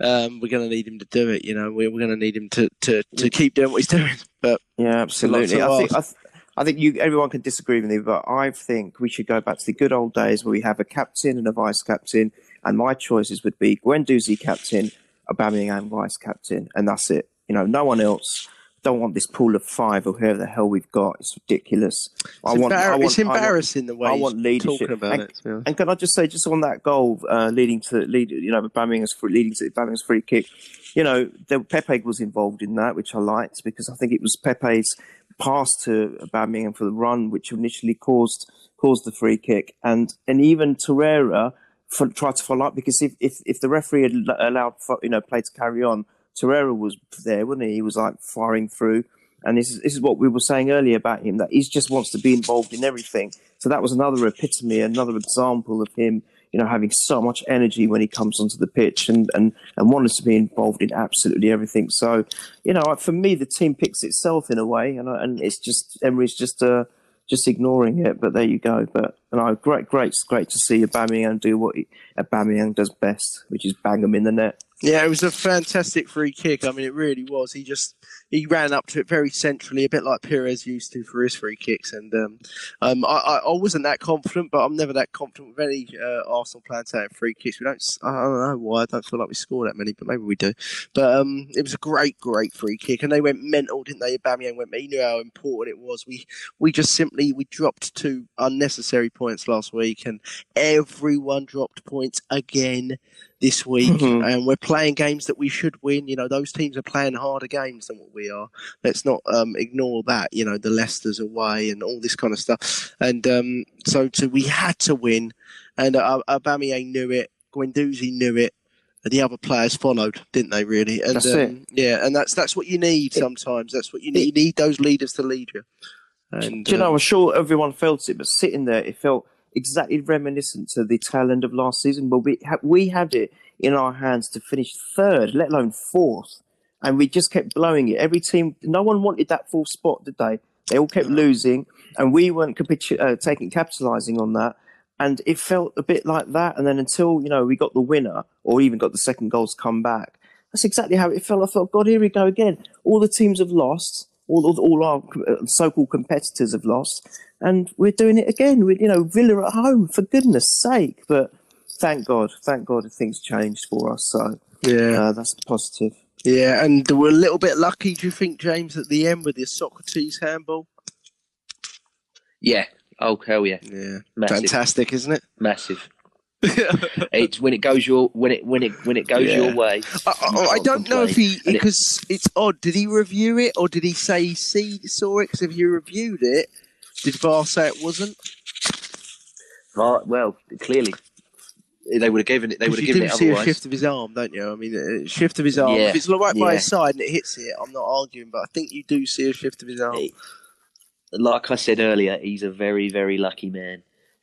um, we're going to need him to do it. You know, we're, we're going to need him to, to, to keep doing what he's doing. But Yeah, absolutely. I think. I, th- I think you everyone can disagree with me, but I think we should go back to the good old days where we have a captain and a vice captain, and my choices would be Guendouzi captain, Aubameyang vice captain, and that's it. You know, no one else. Don't want this pool of five or whoever the hell we've got. It's ridiculous. I It's, want, embar- I want, it's I want- embarrassing the way I want leadership. talking about And- it. honest. And can I just say, just on that goal uh, leading to lead, you know, Aubameyang's free, leading to Aubameyang's free kick, you know, there, Pepe was involved in that, which I liked because I think it was Pepe's pass to Aubameyang for the run, which initially caused caused the free kick, and and even Torreira for, tried to follow up because if, if if the referee had allowed you know play to carry on, Torreira was there, wasn't he? He was like firing through. And this is, this is what we were saying earlier about him that he just wants to be involved in everything. So that was another epitome, another example of him, you know, having so much energy when he comes onto the pitch and, and, and wanted to be involved in absolutely everything. So, you know, for me, the team picks itself in a way, and, and it's just Emery's just uh, just ignoring it. But there you go. But you know, great, great, great to see Aubameyang do what he, Aubameyang does best, which is bang him in the net. Yeah, it was a fantastic free kick. I mean, it really was. He just he ran up to it very centrally, a bit like Perez used to for his free kicks. And um, um, I, I wasn't that confident, but I'm never that confident with any uh, Arsenal player taking free kicks. We don't. I don't know why. I don't feel like we score that many, but maybe we do. But um, it was a great, great free kick, and they went mental, didn't they? Aubameyang went. He knew how important it was. We we just simply we dropped two unnecessary points last week, and everyone dropped points again this week, Mhm. and we're playing games that we should win. You know, those teams are playing harder games than what we are. Let's not um, ignore that. You know, the Leicester's away and all this kind of stuff. And um, so, so we had to win, and uh, Aubameyang knew it. Guendouzi knew it. And the other players followed, didn't they? Really, and That's um, it. yeah, and that's that's what you need sometimes. That's what you need. You need those leaders to lead you. And Do you know, um, I'm sure everyone felt it, but sitting there, it felt exactly reminiscent to the tail end of last season. But we ha- we had it in our hands to finish third, let alone fourth, and we just kept blowing it. Every team, no one wanted that full spot, did they? They all kept losing, and we weren't capitu- uh, taking capitalising on that. And it felt a bit like that. And then until you know we got the winner, or even got the second goals come back, that's exactly how it felt. I thought, God, here we go again. All the teams have lost. All, all, all our uh, so-called competitors have lost, and we're doing it again. We, you know, Villa at home, for goodness' sake. But thank God, thank God, things changed for us. So yeah, uh, that's positive. Yeah, and we're a little bit lucky. Do you think, James, at the end with the Sokratis handball? Yeah. Oh hell yeah, Yeah, massive, fantastic, isn't it? massive. It's when it goes your when it when it when it goes Yeah. your way. I, I, I don't know if he And it- because it's odd. Did he review it or did he say he see, saw it? Because if he reviewed it, did VAR say it wasn't? Well, clearly they would have given it. They would have you given it see a shift of his arm, don't you? I mean, a shift of his arm. Yeah, If it's right by yeah. his side and it hits it, I'm not arguing, but I think you do see a shift of his arm. Like I said earlier, he's a very, very lucky man,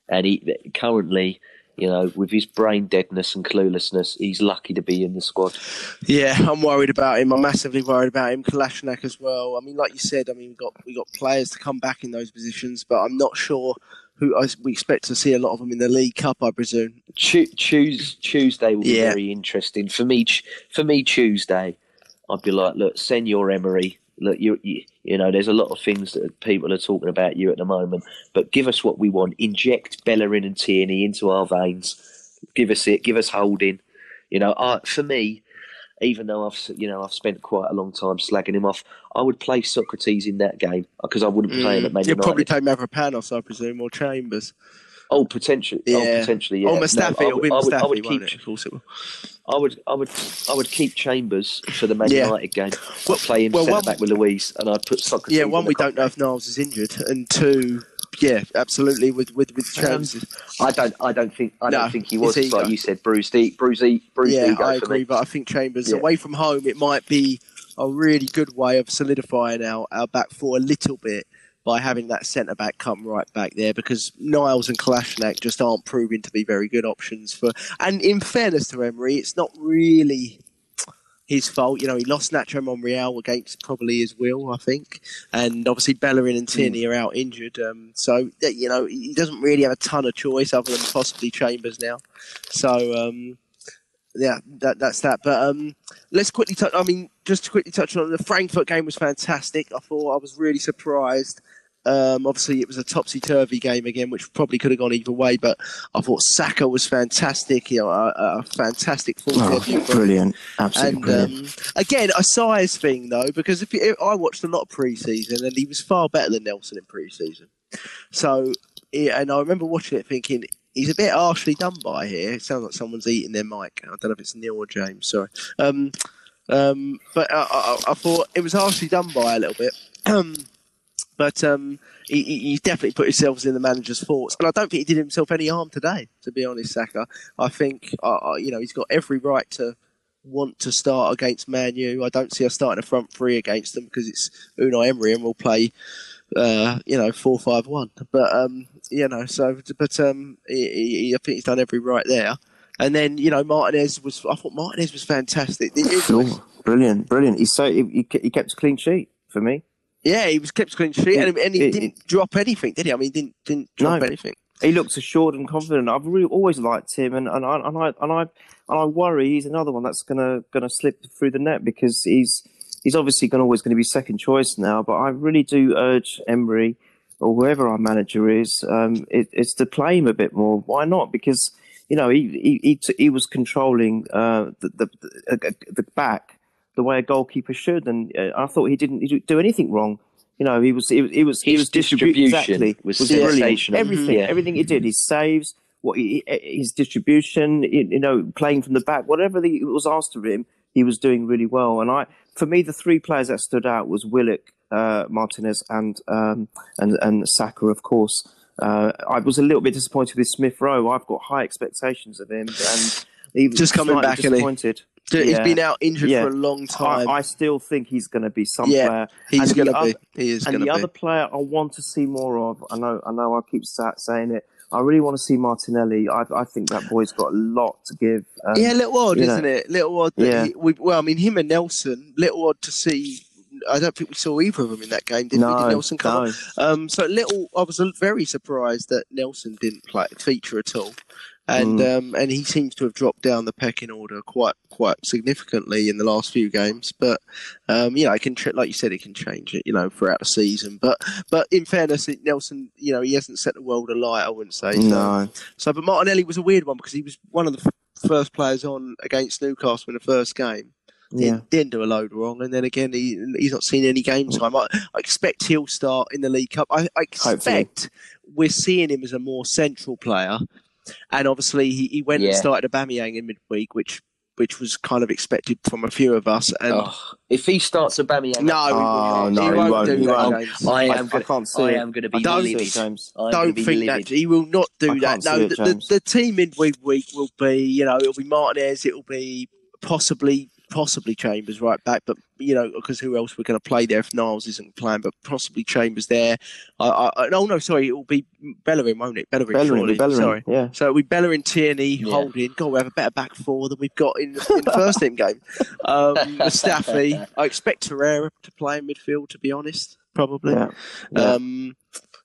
and he currently, you know, with his brain deadness and cluelessness, he's lucky to be in the squad. Yeah, I'm worried about him. I'm massively worried about him. Kolasinac as well. I mean, like you said, I mean, we got we got players to come back in those positions, but I'm not sure who I, we expect to see a lot of them in the League Cup. I presume. Tues- Tuesday will be Yeah. very interesting for me. For me, Tuesday, I'd be like, look, Senor Emery. Look, you, you, you know, there's a lot of things that people are talking about you at the moment, but give us what we want. Inject Bellerin and Tierney into our veins. Give us it. Give us Holding. You know, I, for me, even though I've, you know, I've spent quite a long time slagging him off, I would play Sokratis in that game because I wouldn't play him at mm. Man You'll United. probably take Mavropanos, I presume, or Chambers. Oh, potentially. Oh, yeah. Oh, potentially. Yeah. Or No, Mustafi. I would- be I would- I Mustafi, would won't keep it? Of course it will. I would, I would, I would keep Chambers for the Man Yeah. United game. Well- I'd play him well, centre back with Luiz, and I'd put Sokratis. Yeah, one we don't know if Niles is injured, and two, yeah, absolutely with with with Um, Chambers. I don't, I don't think, I No, don't think he was. Like you said, bruised, e- bruised, e- bruised yeah, I agree, but I think Chambers Yeah. away from home, it might be a really good way of solidifying our, our back four a little bit by having that centre back come right back there because Niles and Kolasinac just aren't proving to be very good options for. And in fairness to Emery, it's not really his fault. You know, he lost Nacho Monreal against probably his will, I think, and obviously Bellerin and Tierney are out injured. Um, so you know, he doesn't really have a ton of choice other than possibly Chambers now. So. Um, yeah, that, that's that. But um, let's quickly touch. I mean, just to quickly touch on the Frankfurt game was fantastic. I thought I was really surprised Um, obviously, it was a topsy turvy game again, which probably could have gone either way. But I thought Saka was fantastic. You know, a, a fantastic full Oh, debut for him. brilliant, absolutely And brilliant. um, again, a size thing though, because if, if I watched a lot of pre-season, and he was far better than Nelson in pre-season. So, yeah, and I remember watching it thinking he's a bit harshly done by here. It sounds like someone's eating their mic. I don't know if it's Neil or James. Sorry. Um, um, but I, I, I thought it was harshly done by a little bit. But um, he, he definitely put himself in the manager's thoughts, and I don't think he did himself any harm today. To be honest, Saka, I think uh, you know he's got every right to want to start against Man U. I don't see us starting a front three against them because it's Unai Emery and we'll play, uh, you know, four five one. But um, you know, so but um, he, he, I think he's done every right there. And then you know Martinez was. I thought Martinez was fantastic. Was- Oh, brilliant, brilliant. He so he, he he kept a clean sheet for me. Yeah, he was kept clean sheet, and, and he It- didn't drop anything, did he? I mean, he didn't didn't drop No. anything. He looks assured and confident. I've really always liked him, and, and I and I and I and I worry he's another one that's gonna gonna slip through the net because he's he's obviously gonna, always going to be second choice now. But I really do urge Emery or whoever our manager is, um, it, it's to play him a bit more. Why not? Because you know he he he, he was controlling uh, the, the the the back the way a goalkeeper should, and uh, I thought he didn't he didn't do anything wrong. You know, he was he was he was, he was distribution exactly, was brilliant. sensational. Everything, Yeah. everything he did, his saves, what he, his distribution, you you know, playing from the back, whatever the, was asked of him, he was doing really well. And I, for me, the three players that stood out was Willock, uh, Martinez, and um, and and Saka, of course. Uh, I was a little bit disappointed with Smith Rowe. I've got high expectations of him, and he was Just coming back, isn't he? disappointed. He's Yeah. been out injured Yeah. for a long time. I, I still think he's going to be some Yeah, player. He's going to be. He is And going the to be. other player I want to see more of, I know, I know, I keep sa- saying it. I really want to see Martinelli. I, I think that boy's got a lot to give. Um, yeah, little odd, isn't it? Little odd. That Yeah. he, we, well, I mean, him and Nelson. Little odd to see. I don't think we saw either of them in that game, did we? no, Did Nelson come? no. Um, so little. I was very surprised that Nelson didn't play feature at all, and Mm. um, and he seems to have dropped down the pecking order quite quite significantly in the last few games. But um, you know, it can ch- like you said, it can change it. You know, throughout the season. But but in fairness, Nelson, you know, he hasn't set the world alight. I wouldn't say. So. No, So, but Martinelli was a weird one because he was one of the f- first players on against Newcastle in the first game. yeah, Didn't, didn't do a load wrong, and then again, he, he's not seen any game time. I, I expect he'll start in the League Cup. I, I expect we're seeing him as a more central player, and obviously he, he went and Yeah. started Aubameyang in midweek, which which was kind of expected from a few of us. And Oh, if he starts Aubameyang, no, he, Oh, will not. no, he he won't, won't, do he that, won't. James. I I, am I gonna, can't see I am going to be I don't livid. James. I'm don't think livid. that he will not do I that. No, see it, the, the, the team in week week will be, you know, it'll be Martinez, it'll be possibly possibly Chambers right back, but you know, because who else we're going to play there if Niles isn't playing, but possibly Chambers there. I, I, no, no, sorry, it will be Bellerin, won't it? Bellerin, Bellerin, surely. Bellerin, Sorry. yeah. So we Bellerin, Tierney, Yeah. Holding. God, we have a better back four than we've got in, in the first team game. Um, Mustafi. I expect Torreira to play in midfield. To be honest, probably. Yeah, yeah. Um,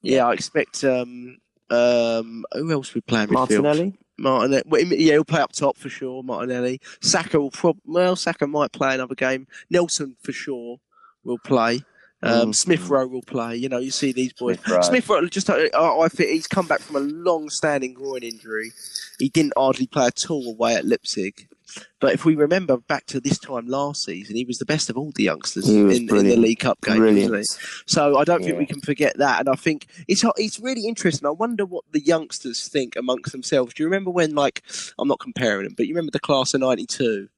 yeah, I expect. Um, um, who else we play in midfield? Martinelli. Martinelli. well, Yeah, he'll play up top for sure. Martinelli. Saka will prob. Well, Saka might play another game. Nelson for sure will play. Um, Mm. Smith Rowe will play. You know, you see these boys. Smith Rowe. Smith Rowe just. I, I think he's come back from a long-standing groin injury. He didn't hardly play at all away at Leipzig. But if we remember back to this time last season, he was the best of all the youngsters in, in the. League Cup game. Brilliant. wasn't he? So I don't think we can forget that. And I think it's it's really interesting. I wonder what the youngsters think amongst themselves. Do you remember when, like, I'm not comparing them, but you remember the class of '92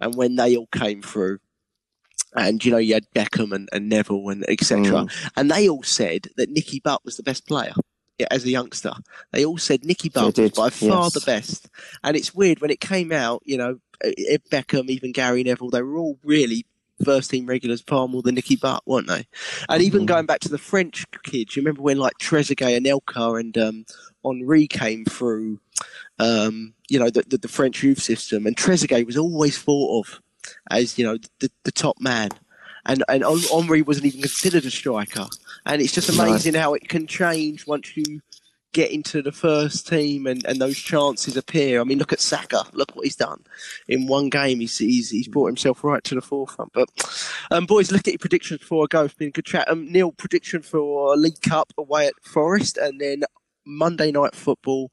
and when they all came through? And you know you had Beckham and, and Neville and etc. Mm. And they all said that Nicky Butt was the best player yeah, as a youngster. They all said Nicky Butt was by far yes. the best. And it's weird when it came out. You know, Beckham, even Gary Neville, they were all really first team regulars far more than Nicky Butt, weren't they? And even Mhm. going back to the French kids, you remember when like Trezeguet and Elka and um, Henry came through, um, you know, the, the, the French youth system, and Trezeguet was always thought of as you know the, the top man. And and Henry wasn't even considered a striker, and it's just amazing how it can change once you get into the first team and, and those chances appear. I mean, look at Saka. Look what he's done in one game. He's he's, he's brought himself right to the forefront. But um, boys, look at your predictions before I go. It's been a good chat. Um, Neil, prediction for League Cup away at Forest, and then Monday night football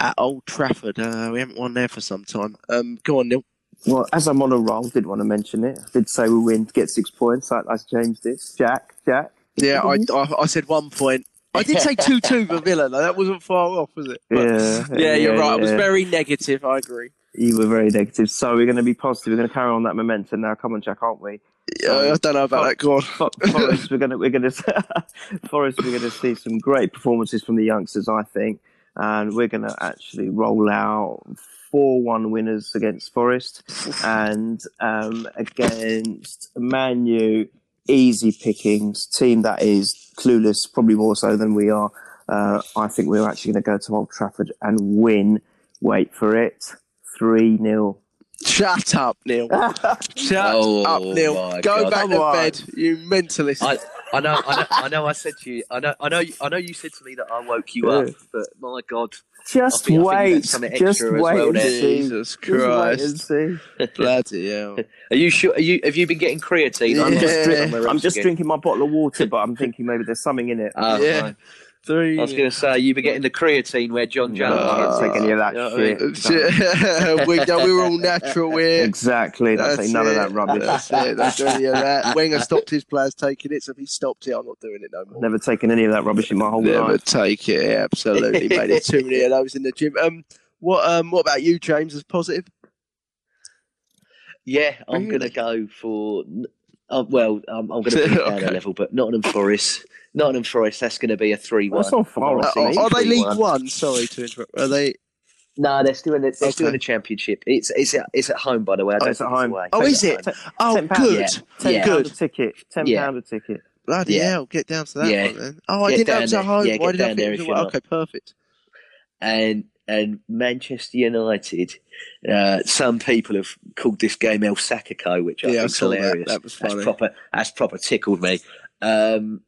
at Old Trafford. Uh, we haven't won there for some time. Um, go on, Neil. Well, as I'm on a roll, did want to mention it. I did say we win, get six points, like as James did. Jack, Jack. Yeah, I, I, I said one point. I did say 2 2 for Villa, though. That wasn't far off, was it? But- Yeah, yeah, you're right. I was very negative. I agree. You were very negative. So we're going to be positive. We're going to carry on that momentum now. Come on, Jack, aren't we? Yeah, I don't know about that. Go on. Fo- Forest, we're going to we're going to Forest. We're going to see some great performances from the youngsters, I think, and we're going to actually roll out four-one winners against Forest, and um, against Manu, easy pickings team that is clueless, probably more so than we are. Uh, I think we're actually going to go to Old Trafford and win. Wait for it, three 0 Shut up, Neil. Shut Oh, up, Neil. Go God. back Come to on. bed, you mentalist. I, I know, I know, I know. I said to you, I know, I know, I know. You said to me that I woke you up, but my God, Just I think- wait, just wait well and see. Jesus Just wait and Christ. see. Bloody hell. are you sure? Are you? Have you been getting creatine? I'm just, drink, Somewhere I'm just drinking my bottle of water, but I'm thinking maybe there's something in it. Oh, yeah. right. Three. I was going to say you've been getting the creatine where John No, Jones. I Uh, don't take any of that you know what I shit. we, no, we were all natural here. Exactly. That's, That's none of that rubbish. That's it. Don't any of that. Wenger stopped his players taking it, so if he stopped it, I'm not doing it no more. Never taken any of that rubbish in my whole Never life. Never take it. Yeah, absolutely, mate. There's too many of those in the gym. Um, what um, what about you, James? As positive? Yeah, I'm Really? going to go for. Uh, well, um, I'm going to bring it down Okay. a level, but Nottingham Forest. Nottingham Forest. That's going to be a three-one. That's not far are, are they League 3-1. Sorry to interrupt. Are they? No, they're still in the, they're still in the championship. It's it's at, it's at home, by the way. I Oh, don't it's at think home. away. Oh, is at it? home. Oh, Ten pounds. good. Yeah. Ten Yeah. pound a ticket. Ten Yeah. pound a ticket. Bloody Yeah. hell! Get down to that Yeah. one then. Oh, I Get didn't know it was at home. Yeah, Why get did I down think there it was away? Okay, perfect. and and Manchester United. Uh, some people have called this game El Sacico, which I Yeah, I think's saw hilarious. That was funny. That's proper. That's proper tickled me. Um,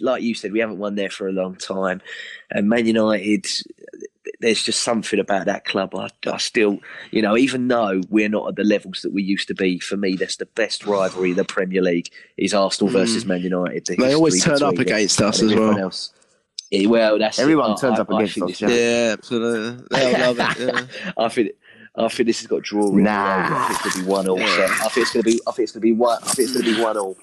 like you said, we haven't won there for a long time, and Man United. There's just something about that club. I, I still, you know, even though we're not at the levels that we used to be, for me, that's the best rivalry in the Premier League is Arsenal Mm. versus Man United. The They always turn up against us as well. Else. Yeah, well, that's. Everyone I- turns I- up I against think us, this- yeah. Yeah, absolutely. They'll love it. Yeah. I think I think this has got draw. written Nah. all over it. I think it's gonna be one all. Yeah. I think it's gonna be. I think it's gonna be one. I think it's gonna be one all.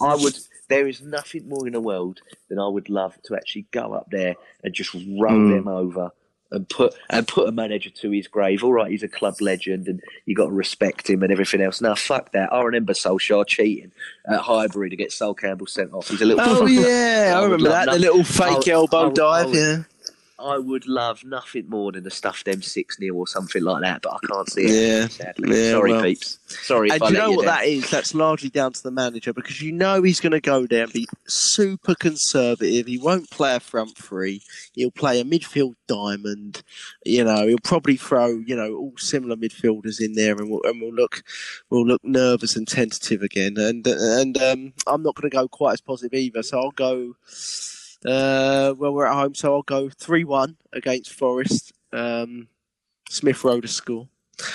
I would. There is nothing more in the world than I would love to actually go up there and just roll Mm. them over and put and put a manager to his grave. All right, he's a club legend and you got to respect him and everything else. Now, fuck that. I remember Solskjaer cheating at Highbury to get Sol Campbell sent off. He's a little. Oh yeah, I remember that. The little fake I- elbow I would- I dive. Yeah. I would love nothing more than a stuffed M6 nil or something like that, but I can't see it. Yeah. Sadly. Yeah, Sorry, well. peeps. Sorry. And I you know what down. that is? That's largely down to the manager because you know he's going to go there and be super conservative. He won't play a front three. He'll play a midfield diamond. You know, he'll probably throw you know all similar midfielders in there, and we'll, and we'll look we'll look nervous and tentative again. And and um, I'm not going to go quite as positive either. So I'll go. Uh, well, we're at home, so I'll go three-one against Forest. Um, Smith Rowe to score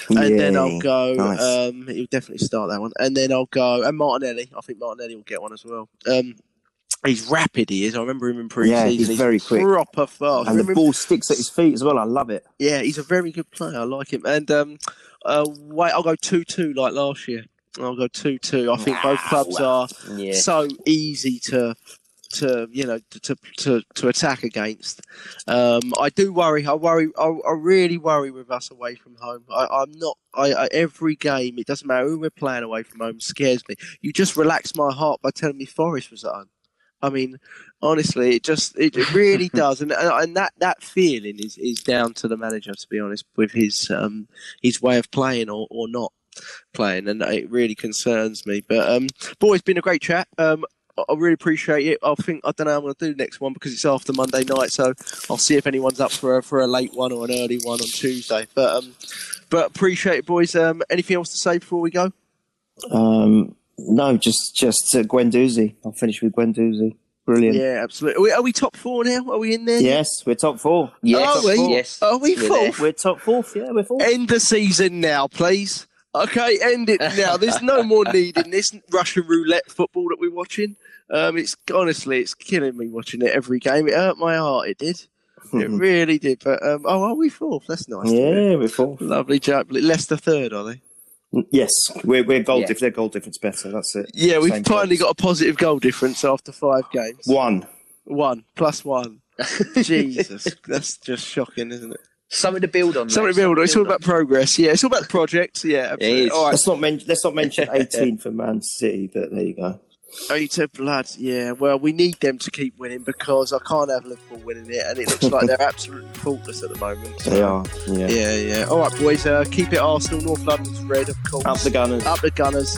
and then I'll go. Nice. Um, he'll definitely start that one, and then I'll go. And Martinelli, I think Martinelli will get one as well. Um, he's rapid. He is. I remember him in pre-season. Yeah, he's very quick. proper fast. And the ball sticks at his feet as well. I love it. yeah, he's a very good player. I like him. And um, uh, wait, I'll go two-two like last year. I'll go two-two. I think both clubs are Yeah. so easy to to you know to to, to attack against. Um, I do worry. I worry. I, I really worry with us away from home. I, I'm not. I, I every game. It doesn't matter who we're playing away from home. Scares me. You just relax my heart by telling me Forest was at home. I mean, honestly, it just it, it really does, and and that, that feeling is, is down to the manager, to be honest, with his um his way of playing or, or not playing, and it really concerns me. But um, boy, it's been a great chat. Um, I I really appreciate it. I think I don't know how I'm going to do the next one because it's after Monday night, so I'll see if anyone's up for a, for a late one or an early one on Tuesday. But um, but appreciate it, boys. Um, anything else to say before we go? Um, no, just just uh, Guendouzi. I'll finish with Guendouzi. Brilliant. Yeah, absolutely. Are we, are we top four now? Are we in there? Yes, we're top four. Yes, Are we? yes. Are we We're fourth? We're top fourth. Yeah, we're fourth. End the season now, please. Okay, end it now. There's no more need in this Russian roulette football that we're watching. Um, it's honestly, it's killing me watching it every game. It hurt my heart. It did. It really did. But um, oh, are we fourth? That's nice. yeah, we're fourth. Lovely job. Leicester third, are they? Yes, we're, we're goal Yeah. diff- Their goal difference better. That's it. Yeah, we've Same finally points. got a positive goal difference after five games. one. One plus one. Jesus, that's just shocking, isn't it? Something to build on. mate. Something to build on. It's all build on. about progress. Yeah, it's all about projects. Yeah, absolutely. All right, Let's not mention. Let's not mention 18 for Man City. But there you go. Eater blood. Yeah, well, we need them to keep winning because I can't have Liverpool winning it, and it looks like they're absolutely faultless at the moment. They are. Yeah. Yeah, yeah. All right, boys. Uh, keep it Arsenal. North London's red, of course. Up the Gunners. Up the Gunners.